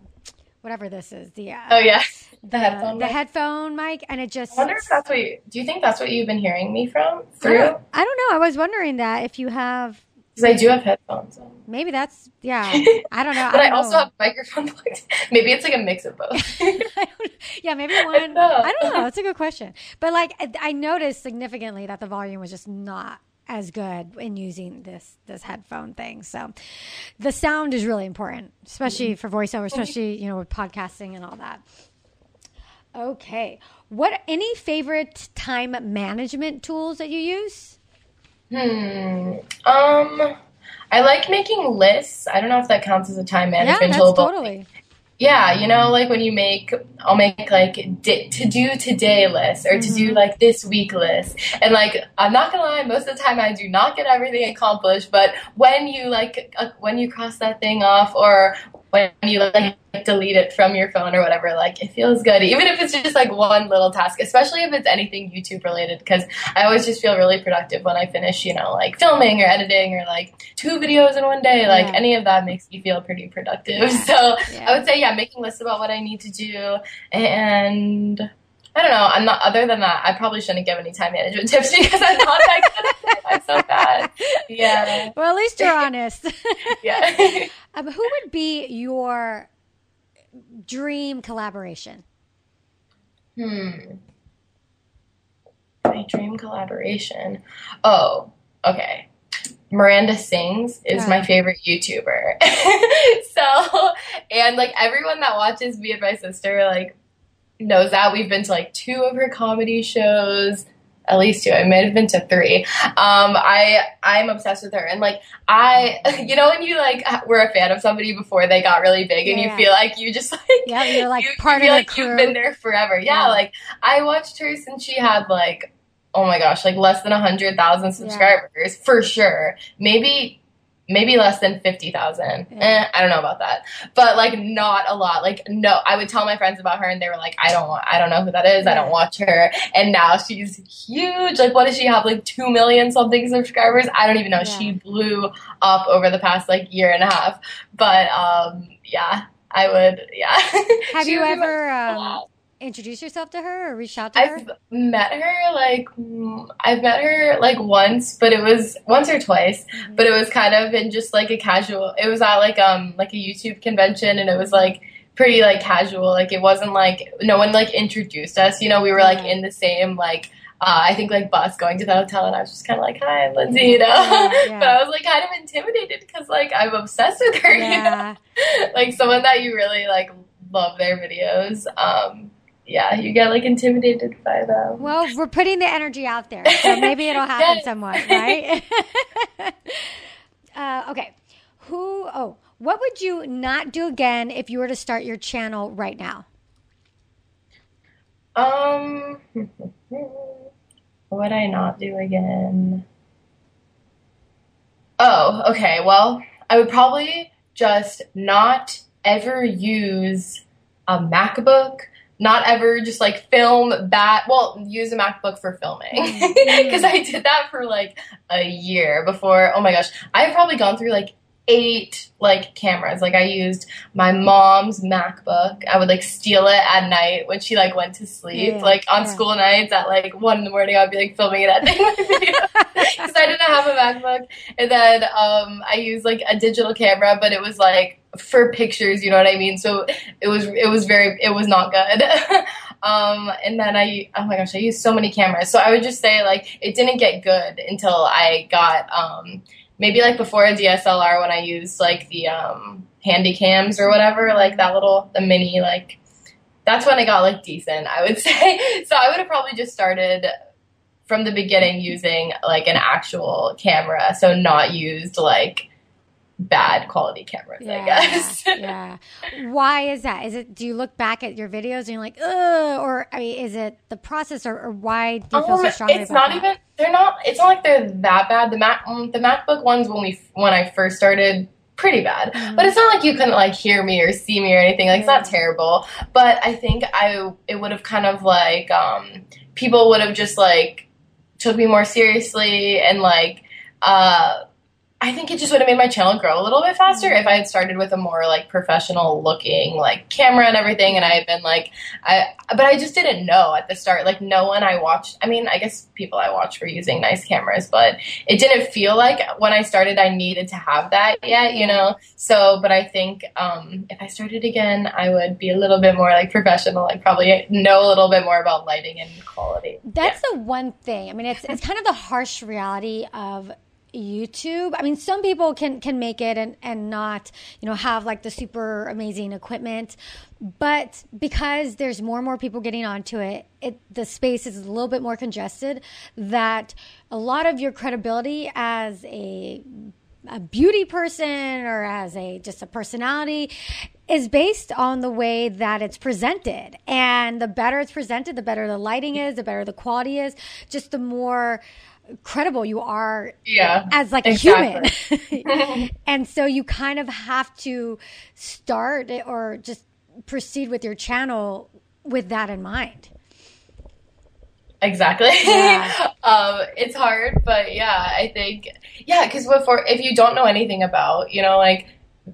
whatever this is the uh, oh yeah the, the headphone the mic. headphone mic and it just I wonder if that's what you, do you think that's what you've been hearing me from through I don't, I don't know I was wondering that if you have because I do have headphones on. Maybe that's yeah. I don't know. but I, I also know. have microphone plugs. Maybe it's like a mix of both. yeah, maybe one. I, I, don't know. That's a good question. But like, I, I noticed significantly that the volume was just not as good in using this this headphone thing. So the sound is really important, especially mm-hmm. for voiceover, especially you know with podcasting and all that. Okay, what any favorite time management tools that you use? Hmm. Um, I like making lists. I don't know if that counts as a time management yeah, tool. totally. Yeah, you know, like when you make, I'll make like di- to do today list or to mm-hmm. do like this week list. And like, I'm not gonna lie, most of the time I do not get everything accomplished. But when you like, uh, when you cross that thing off, or when you like delete it from your phone or whatever, like it feels good. Even if it's just like one little task, especially if it's anything YouTube related, because I always just feel really productive when I finish, you know, like filming or editing or like two videos in one day. Like yeah. any of that makes me feel pretty productive. So yeah. I would say, yeah, making lists about what I need to do and I don't know. I'm not. Other than that, I probably shouldn't give any time management tips because I'm not that good. I'm so bad. Yeah. Well, at least you're honest. yeah. um, who would be your dream collaboration? Hmm. My dream collaboration. Oh, okay. Miranda Sings is my favorite YouTuber. so, and like everyone that watches me and my sister, like knows that. We've been to like two of her comedy shows, at least two. I might have been to three. Um, I I'm obsessed with her, and like I, you know, when you like were a fan of somebody before they got really big, and yeah. you feel like you just like yeah, you're like you, part you of the like crew. You've been there forever. Yeah, yeah, like I watched her since she had like. Oh my gosh, like less than a hundred thousand subscribers yeah. for sure. Maybe maybe less than 50,000. Yeah. Eh, I don't know about that. But like not a lot. Like no, I would tell my friends about her and they were like, I don't want, I don't know who that is. I don't watch her. And now she's huge. Like what does she have? Like 2 million something subscribers? I don't even know. Yeah. She blew up over the past like year and a half. But um yeah, I would, yeah. Have you ever um, introduce yourself to her or reach out to I've her? I've met her like I've met her like once, but it was once or twice, mm-hmm. but it was kind of in just like a casual. It was at like um like a YouTube convention, and it was like pretty like casual. Like it wasn't like no one like introduced us. You know, we were like in the same like uh, I think like bus going to the hotel, and I was just kind of like, "Hi, I'm Lindsey," you know. Yeah, yeah. but I was like kind of intimidated because like I'm obsessed with her. Yeah. You know? like someone that you really like love their videos. Um, yeah, you get like intimidated by them. Well, we're putting the energy out there, so maybe it'll happen yes. somewhat, right? uh, okay, who? Oh, what would you not do again if you were to start your channel right now? Um. What would I not do again? Oh, okay. Well, I would probably just not ever use a MacBook, not ever just like film that. Well, use a MacBook for filming because mm-hmm. I did that for like a year before. Oh my gosh, I've probably gone through like eight like cameras. Like I used my mom's MacBook. I would like steal it at night when she like went to sleep. Yeah, like on yeah. school nights at like one in the morning, I'd be like filming it at night because I didn't have a MacBook. And then um, I used like a digital camera, but it was like for pictures. You know what I mean? So it was it was very it was not good. Um, and then I, oh my gosh, I used so many cameras. So I would just say like it didn't get good until I got um, maybe like before a DSLR when I used like the um, handy cams or whatever, like that little the mini like that's when I got like decent, I would say. So I would have probably just started from the beginning using like an actual camera, so not used like bad quality cameras, yeah, I guess. yeah. Why is that? Is it do you look back at your videos and you're like, ugh, or I mean, is it the process, or, or why do you feel so um, strongly It's not that? even. They're not. It's not like they're that bad. The Mac, um, the MacBook ones when we when I first started. Pretty bad, mm-hmm. but it's not like you couldn't like hear me or see me or anything. Like it's not terrible, but I think I it would have kind of like um people would have just like took me more seriously and like uh I think it just would have made my channel grow a little bit faster if I had started with a more like professional looking like camera and everything and I had been like I but I just didn't know at the start like no one I watched I mean I guess people I watched were using nice cameras but it didn't feel like when I started I needed to have that yet you know? So but I think um, if I started again I would be a little bit more like professional like probably know a little bit more about lighting and quality. That's yeah. the one thing I mean it's it's kind of the harsh reality of YouTube. I mean, some people can can make it and and not, you know, have like the super amazing equipment, but because there's more and more people getting onto it, it the space is a little bit more congested. That a lot of your credibility as a a beauty person or as a just a personality is based on the way that it's presented and the better it's presented the better the lighting is the better the quality is just the more credible you are yeah, as like exactly. a human. and so you kind of have to start or just proceed with your channel with that in mind. Exactly. Yeah. um, it's hard, but yeah, I think yeah, because before if you don't know anything about you know like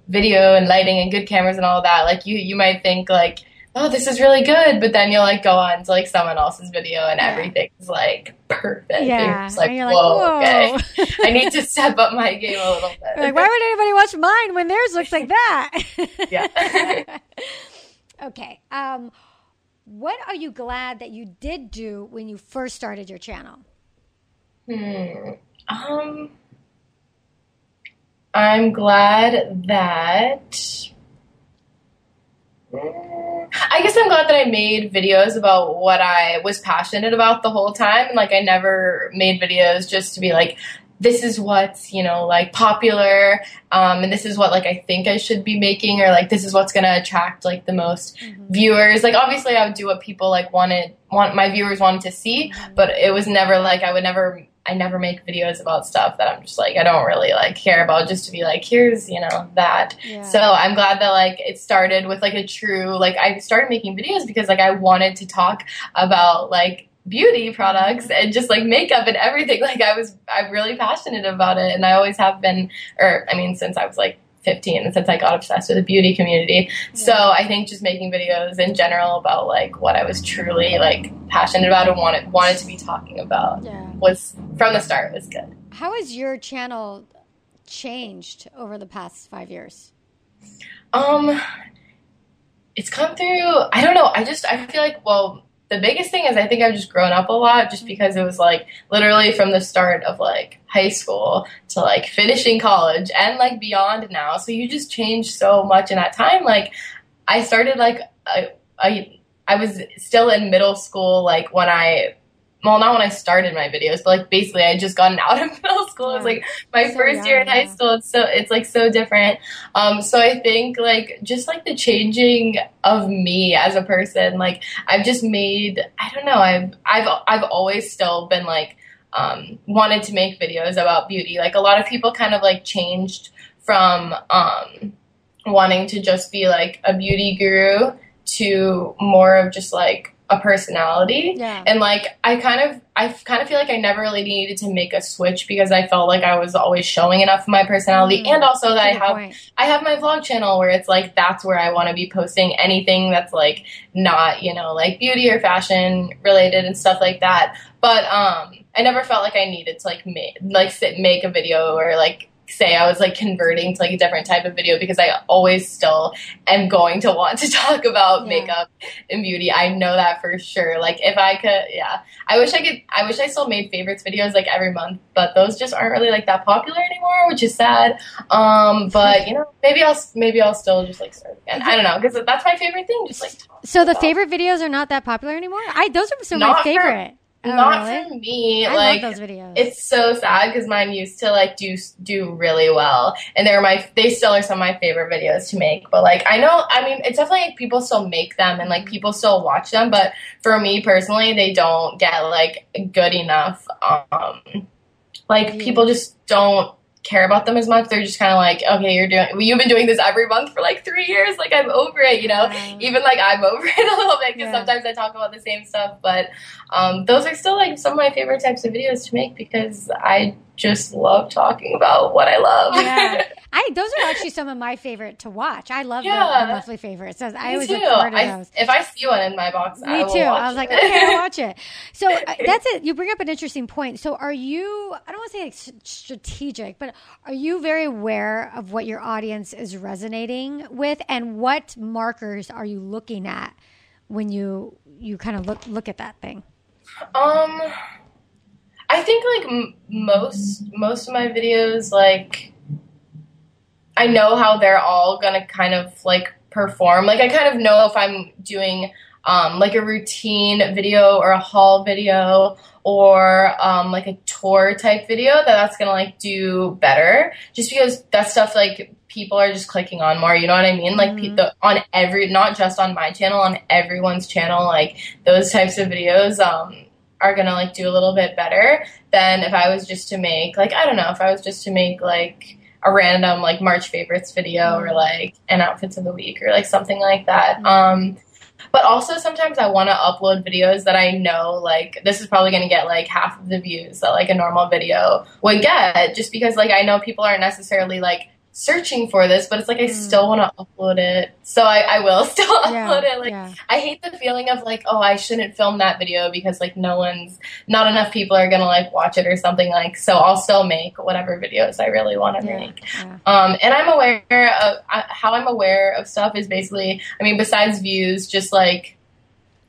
video and lighting and good cameras and all that, like you you might think like oh, this is really good. But then you'll like go on to like someone else's video and yeah. everything's like perfect. Yeah. And like, whoa, like, whoa, okay. I need to step up my game a little bit. like, why would anybody watch mine when theirs looks like that? yeah. okay. Um, what are you glad that you did do when you first started your channel? Hmm. Um, I'm glad that I guess I'm glad that I made videos about what I was passionate about the whole time. And like, I never made videos just to be like, this is what's, you know, like popular. Um, and this is what like I think I should be making, or like this is what's going to attract like the most mm-hmm. viewers. Like, obviously, I would do what people like wanted, want my viewers wanted to see, mm-hmm. but it was never like I would never I never make videos about stuff that I'm just like I don't really like care about just to be like here's you know that. Yeah. So I'm glad that like it started with like a true like I started making videos because like I wanted to talk about like beauty products mm-hmm. and just like makeup and everything. Like I was I'm really passionate about it and I always have been or I mean since I was like 15 since I got obsessed with the beauty community. Yeah. So I think just making videos in general about like what I was truly like passionate about and wanted wanted to be talking about yeah. was from the start was good. How has your channel changed over the past 5 years? Um it's come through. I don't know. I just I feel like well, the biggest thing is I think I've just grown up a lot just mm-hmm. because it was like literally from the start of like high school to like finishing college and like beyond now. So you just change so much in that time. Like I started like I I, I was still in middle school like when I well, not when I started my videos, but like basically I just gotten out of middle school. It was like my so first young, year in high school. It's so it's like so different. Um, so I think like just like the changing of me as a person, like I've just made I don't know, I've I've I've always still been like um, wanted to make videos about beauty. Like a lot of people kind of like changed from um, wanting to just be like a beauty guru to more of just like a personality. Yeah. And like I kind of I kind of feel like I never really needed to make a switch because I felt like I was always showing enough of my personality mm, and also that I have point. I have my vlog channel where it's like that's where I want to be posting anything that's like not, you know, like beauty or fashion related and stuff like that. But um I never felt like I needed to like make like sit make a video or like say I was like converting to like a different type of video because I always still am going to want to talk about yeah. makeup and beauty. I know that for sure. Like if I could, yeah, I wish I could. I wish I still made favorites videos like every month, but those just aren't really like that popular anymore, which is sad. Um, but you know, maybe I'll maybe I'll still just like start again. I don't know because that's my favorite thing. Just like so the favorite videos are not that popular anymore. I those are some of my favorite. For, Oh, not really? for me. I like those videos. It's so sad because mine used to like do do really well, and they're my they still are some of my favorite videos to make. But like I know, I mean, it's definitely like people still make them and like people still watch them. But for me personally, they don't get like good enough. Um, like yeah. people just don't care about them as much. They're just kind of like, okay, you're doing, well, you've been doing this every month for like three years. Like I'm over it, you know. Yeah. Even like I'm over it a little bit because yeah. sometimes I talk about the same stuff. But um, those are still like some of my favorite types of videos to make because I just love talking about what I love. Yeah. I those are actually some of my favorite to watch. I love yeah. the, monthly favorites. I Me always too. look forward to I, those. If I see one in my box, me I too. I was like, okay, I'll watch it. So uh, that's it. You bring up an interesting point. So are you? I don't want to say like strategic, but are you very aware of what your audience is resonating with, and what markers are you looking at when you you kind of look look at that thing? Um. I think like m- most most of my videos like I know how they're all gonna kind of like perform. Like I kind of know if I'm doing um, like a routine video or a haul video or um, like a tour type video that that's gonna like do better just because that stuff like people are just clicking on more you know what i mean like mm-hmm. the, on every not just on my channel on everyone's channel like those types of videos um, are gonna like do a little bit better than if i was just to make like i don't know if i was just to make like a random like March favorites video or like an outfits of the week or like something like that. Mm-hmm. Um, but also sometimes I want to upload videos that I know like this is probably going to get like half of the views that like a normal video would get just because like I know people aren't necessarily like searching for this, but it's like I mm. still want to upload it. So I, I will still upload it. Like yeah. I hate the feeling of like, oh, I shouldn't film that video because like no one's not enough people are gonna like watch it or something like so I'll still make whatever videos I really want to yeah, make. Um, and I'm aware of uh, how I'm aware of stuff is basically I mean besides views, just like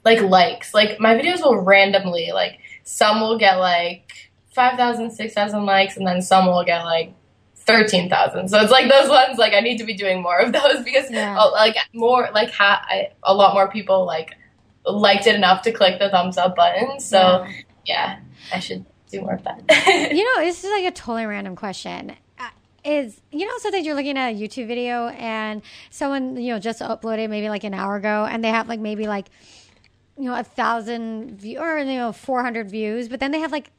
like likes. Like my videos will randomly like some will get like 5,000, 6,000 likes and then some will get like thirteen thousand. So it's like those ones. Like I need to be doing more of those because yeah. uh, like more like ha- I, a lot more people like liked it enough to click the thumbs up button. So yeah, yeah I should do more of that. you know, this is like a totally random question. Uh, is you know sometimes you're looking at a YouTube video and someone you know just uploaded maybe like an hour ago and they have like maybe like you know a thousand view or you know 400 views but then they have like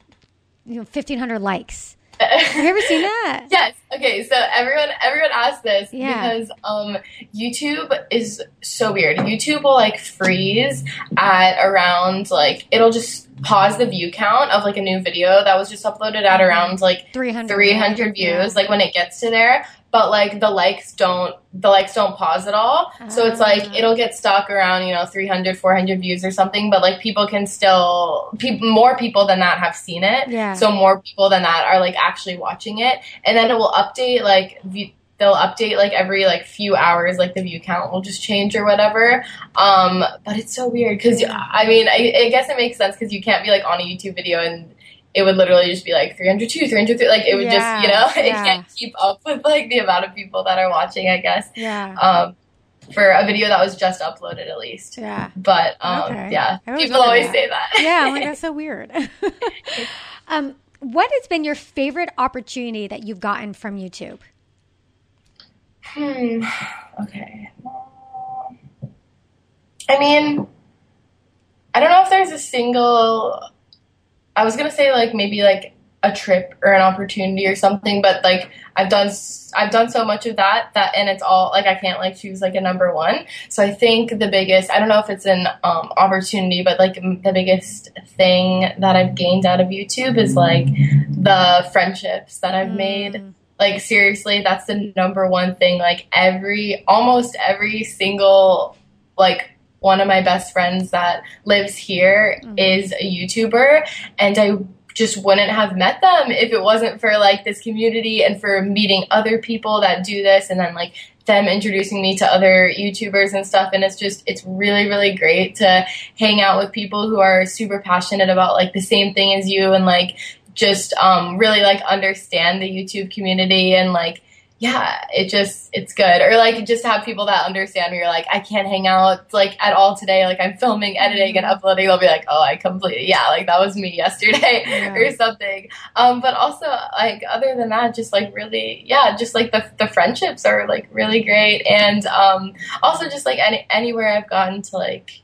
you know 1500 likes have you ever seen that? yes. Okay. So everyone, everyone asks this yeah. because um, YouTube is so weird. YouTube will like freeze at around like it'll just pause the view count of like a new video that was just uploaded at around like 300, 300 views yeah. like when it gets to there but like the likes don't the likes don't pause at all so it's like ah. it'll get stuck around you know 300 400 views or something but like people can still pe- more people than that have seen it yeah. so more people than that are like actually watching it and then it will update like the they'll update like every like few hours like the view count will just change or whatever um but it's so weird because i mean I, I guess it makes sense because you can't be like on a youtube video and it would literally just be like 302 303 like it would Yeah, just you know it yeah. can't keep up with like the amount of people that are watching i guess Yeah. um for a video that was just uploaded at least Yeah. but um Okay. yeah people always that. say that yeah, like that's so weird. um, what has been your favorite opportunity that you've gotten from YouTube? Hmm. Okay. I mean, I don't know if there's a single. I was gonna say like maybe like a trip or an opportunity or something, but like I've done I've done so much of that that and it's all like I can't like choose like a number one. So I think the biggest I don't know if it's an um, opportunity, but like m- the biggest thing that I've gained out of YouTube is like the friendships that I've made Mm, like seriously that's the number one thing like every almost every single like one of my best friends that lives here Mhm. is a youtuber and i just wouldn't have met them if it wasn't for like this community and for meeting other people that do this and then like them introducing me to other youtubers and stuff and it's just it's really really great to hang out with people who are super passionate about like the same thing as you and like just um, really like understand the YouTube community and like yeah, it just it's good. Or like just have people that understand where you're like, I can't hang out like at all today. Like I'm filming, editing, and uploading. They'll be like, oh, I completely yeah, like that was me yesterday Yeah. or something. Um, but also like other than that, just like really yeah, just like the the friendships are like really great, and um, also just like any anywhere I've gotten to like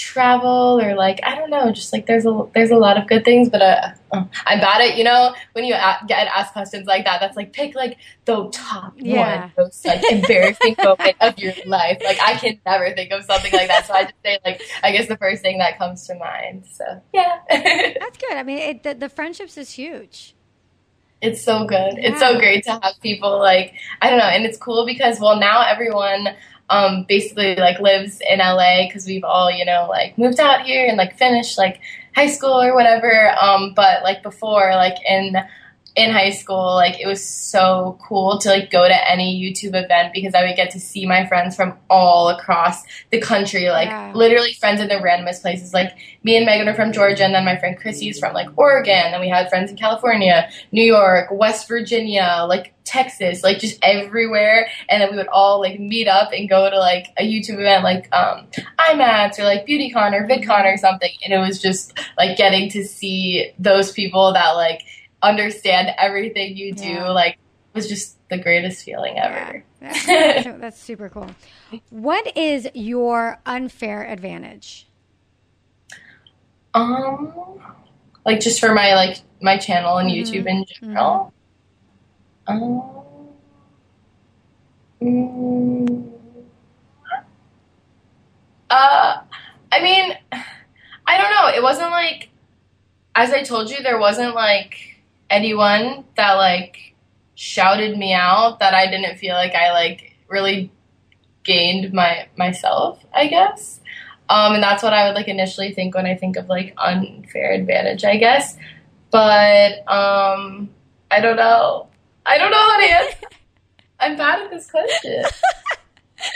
travel or like I don't know, just like there's a there's a lot of good things, but uh, I'm bad at you know when you a- get asked questions like that. That's like pick like the top Yeah. one most like embarrassing moment of your life. Like I can never think of something like that, so I just say like I guess the first thing that comes to mind. So yeah, That's good. I mean, it, the, the friendships is huge. it's so good. It's so great to have people like I don't know, and it's cool because well now everyone um, basically like lives in LA because we've all you know like moved out here and like finished like high school or whatever. Um, but like before, like in in high school, like it was so cool to like go to any YouTube event because I would get to see my friends from all across the country, like Yeah. literally friends in the randomest places. Like me and Meghan are from Georgia, and then my friend Chrissy's from like Oregon. and we had friends in California, New York, West Virginia, like Texas, like just everywhere. And then we would all like meet up and go to like a YouTube event like um IMATS or like BeautyCon or VidCon or something. And it was just like getting to see those people that like understand everything you do, Yeah. like was just the greatest feeling ever. That's, that's, that's super cool. What is your unfair advantage? Um like just for my like my channel and Mhm. YouTube in general. Um mm, uh I mean I don't know. It wasn't like as I told you, there wasn't like anyone that like shouted me out that I didn't feel like I like really gained my myself, I guess. Um, and that's what I would like initially think when I think of like unfair advantage, I guess. But um, I don't know. I don't know how to answer. I'm bad at this question.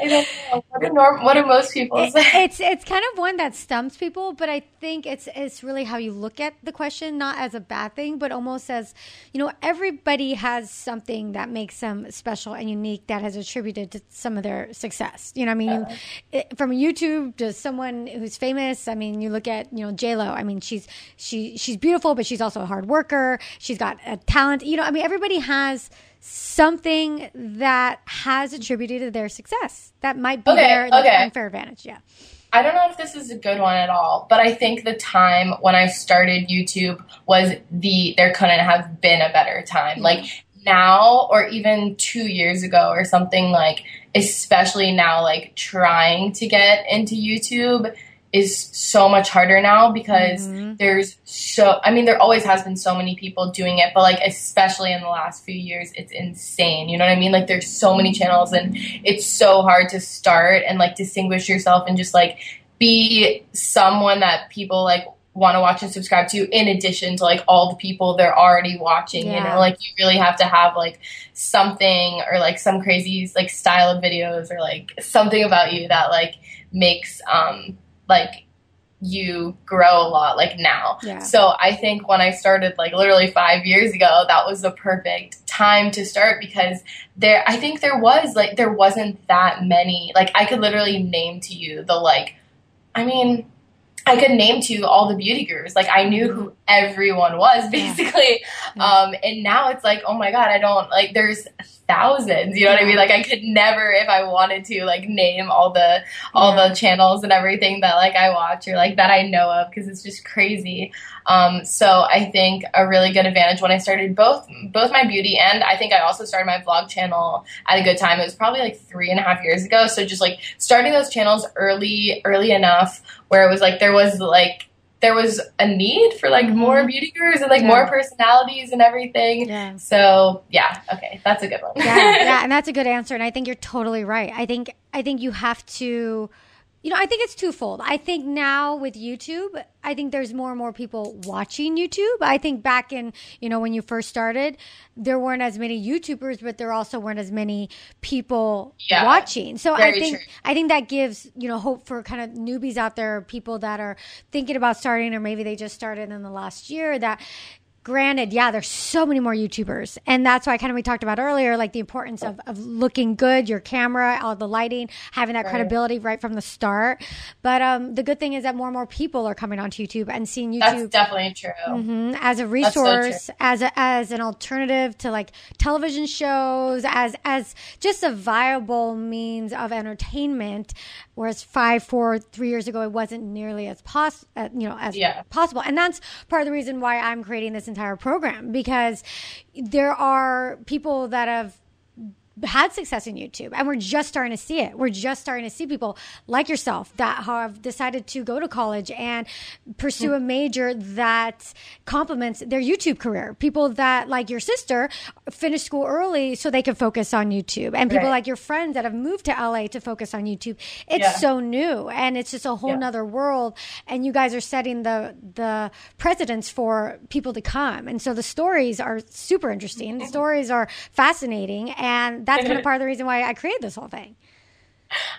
I don't know. What do, norm- what do most people say? it's it's kind of one that stumps people, but I think it's it's really how you look at the question, not as a bad thing, but almost as you know, everybody has something that makes them special and unique that has attributed to some of their success. You know, what I mean, you, it, from YouTube to someone who's famous. I mean, you look at you know J Lo. I mean, she's she she's beautiful, but she's also a hard worker. She's got a talent. You know, I mean, everybody has something that has attributed to their success that might be Okay, their like, okay. unfair advantage. Yeah. I don't know if this is a good one at all, but I think the time when I started YouTube was the there couldn't have been a better time. Mm-hmm. Like now or even 2 years ago or something like especially now like trying to get into YouTube is so much harder now because Mhm. there's so I mean there always has been so many people doing it but like especially in the last few years it's insane you know what I mean like there's so many channels and it's so hard to start and like distinguish yourself and just like be someone that people like want to watch and subscribe to in addition to like all the people they're already watching Yeah. you know like you really have to have like something or like some crazy like style of videos or like something about you that like makes um like you grow a lot like now Yeah. so i think when i started like literally five years ago that was the perfect time to start because there i think there was like there wasn't that many like i could literally name to you the like i mean I could name to you all the beauty gurus. Like I knew who everyone was basically. Yeah. Um, and now it's like, oh my god, I don't like. There's thousands. You know what I mean? Like I could never, if I wanted to, like name all the all Yeah. the channels and everything that like I watch or like that I know of because it's just crazy. Um, so I think a really good advantage when I started both both my beauty and I think I also started my vlog channel at a good time. It was probably like three and a half years ago. So just like starting those channels early, early enough where it was like there was like there was a need for like Mhm. more beauty gurus and like Yeah. more personalities and everything. Yeah. So yeah, okay, that's a good one. yeah, yeah, and that's a good answer. And I think you're totally right. I think I think you have to, you know, I think it's twofold. I think now with YouTube, I think there's more and more people watching YouTube. I think back in, you know, when you first started, there weren't as many YouTubers, but there also weren't as many people Yeah, watching. So I think true. I think that gives you know hope for kind of newbies out there, people that are thinking about starting, or maybe they just started in the last year. That granted, yeah, there's so many more YouTubers, and that's why kind of we talked about earlier, like the importance of, of looking good, your camera, all the lighting, having that Right. credibility right from the start. But um, the good thing is that more and more people are coming onto YouTube and seeing That's YouTube definitely true. Mhm, as a so resource, as a, as an alternative to like television shows, as as just a viable means of entertainment. Whereas five, four, three years ago, it wasn't nearly as pos, uh, you know, as Yeah. possible. And that's part of the reason why I'm creating this entire program because there are people that have had success in YouTube and we're just starting to see it. We're just starting to see people like yourself that have decided to go to college and pursue a major that complements their YouTube career. People that like your sister finished school early so they could focus on YouTube and people Right. like your friends that have moved to LA to focus on YouTube. It's Yeah. so new and it's just a whole Yeah. nother world and you guys are setting the the precedents for people to come. And so the stories are super interesting. The mm-hmm. stories are fascinating and that's kind of part of the reason why I created this whole thing.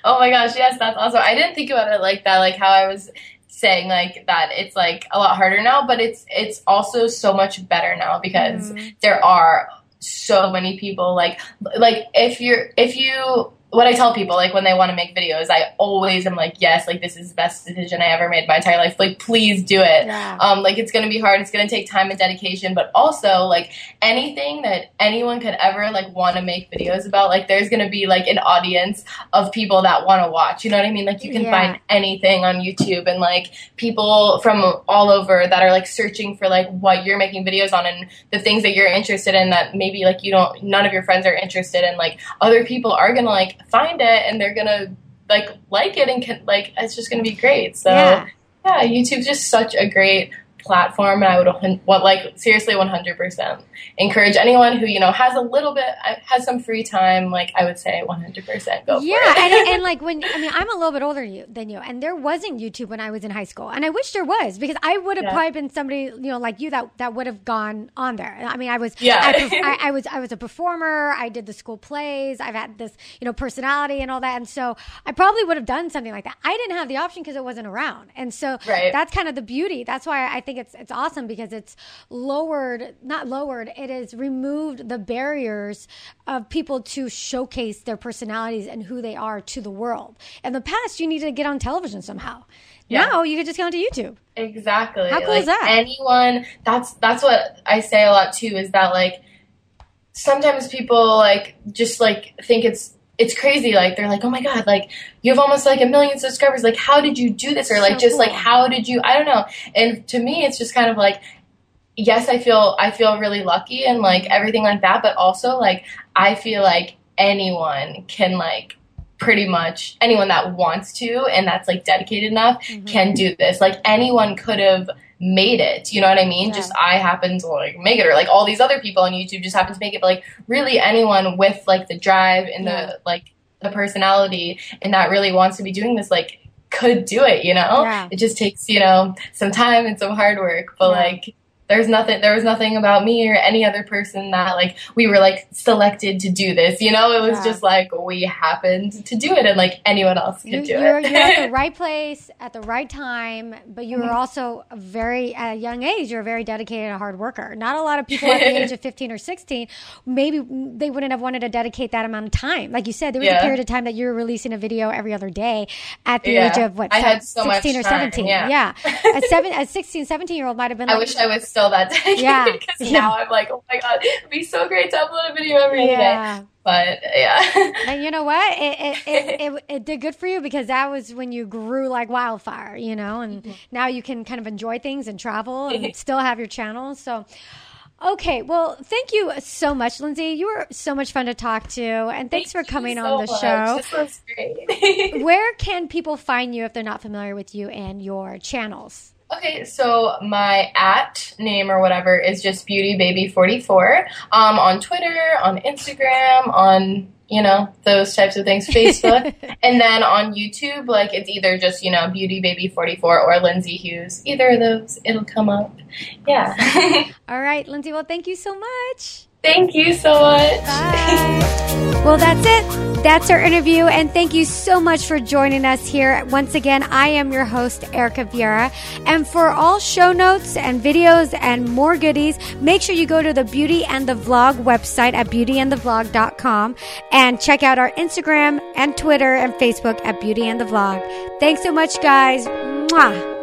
Oh my gosh, yes, that's awesome. I didn't think about it like that, like how I was saying like that it's like a lot harder now, but it's it's also so much better now because mm-hmm. there are so many people like like if you're if you what I tell people like when they want to make videos, I always am like, yes, like this is the best decision I ever made in my entire life. Like please do it. Yeah. Um, like it's gonna be hard, it's gonna take time and dedication, but also like anything that anyone could ever like want to make videos about, like there's gonna be like an audience of people that want to watch. You know what I mean? Like you can Yeah. find anything on YouTube and like people from all over that are like searching for like what you're making videos on and the things that you're interested in that maybe like you don't none of your friends are interested in. Like other people are gonna like find it and they're gonna like like it and can like it's just gonna be great. So Yeah. yeah, YouTube's just such a great platform, and I would what like seriously one hundred percent encourage anyone who you know has a little bit uh, has some free time. Like I would say one hundred percent go yeah, for it. and, and like when I mean, I'm a little bit older than you, and there wasn't YouTube when I was in high school, and I wish there was because I would have Yeah. probably been somebody you know like you that that would have gone on there. I mean, I was Yeah. I, I, I was I was a performer. I did the school plays. I've had this you know personality and all that, and so I probably would have done something like that. I didn't have the option because it wasn't around, and so Right. that's kind of the beauty. That's why I think it's it's awesome because it's lowered, not lowered. It has removed the barriers of people to showcase their personalities and who they are to the world. In the past, you needed to get on television somehow. Yeah. Now you could just go onto YouTube. Exactly. How cool like is that? Anyone that's that's what I say a lot too is that like sometimes people like just like think it's it's crazy like they're like oh my god like you have almost like a million subscribers like how did you do this or like So just like how did you I don't know and to me it's just kind of like yes I feel I feel really lucky and like everything like that but also like I feel like anyone can like pretty much anyone that wants to and that's like dedicated enough Mm-hmm. can do this. Like anyone could have made it. You know what I mean? Yeah. Just I happen to like make it or like all these other people on YouTube just happen to make it. But like really anyone with like the drive and Yeah. the like the personality and that really wants to be doing this like could do it, you know? Yeah. It just takes, you know, some time and some hard work, but like there's nothing there was nothing about me or any other person that like we were like selected to do this you know it was Yeah. just like we happened to do it and like anyone else could You, do you're, it you're at the right place at the right time, but you were Mm-hmm. also a very at a young age. You're a very dedicated and hard worker. Not a lot of people at the age of 15 or 16, maybe they wouldn't have wanted to dedicate that amount of time. Like you said, there was a period of time that you were releasing a video every other day at the Yeah. age of what? I had so 16 much or time, 17. yeah. a seven, a 16, 17 year old might have been. Like, i wish i was still that dedicated Yeah. because now i'm like oh my god it'd be so great to upload a video every day Yeah. but yeah And you know what? It it, it, it it did good for you because that was when you grew like wildfire, you know, and Mm-hmm. now you can kind of enjoy things and travel and still have your channel. So, okay, well, thank you so much, Lindsey. You were so much fun to talk to, and thanks Thank for coming you on the much. show. this was great Where can people find you if they're not familiar with you and your channels? Okay, so my at name or whatever is just beautybaby44 um, on Twitter, on Instagram, on you know those types of things, Facebook, and then on YouTube, like it's either just you know beautybaby44 or Lindsey Hughes. Either of those, it'll come up. Yeah. All right, Lindsey. Well, thank you so much. Thank you so much. Well, that's it. That's our interview. And thank you so much for joining us here. Once again, I am your host, Erica Vieira. And for all show notes and videos and more goodies, make sure you go to the Beauty and the Vlog website at beautyandthevlog.com and check out our Instagram and Twitter and Facebook at Beauty and the Vlog. Thanks so much, guys. Mwah.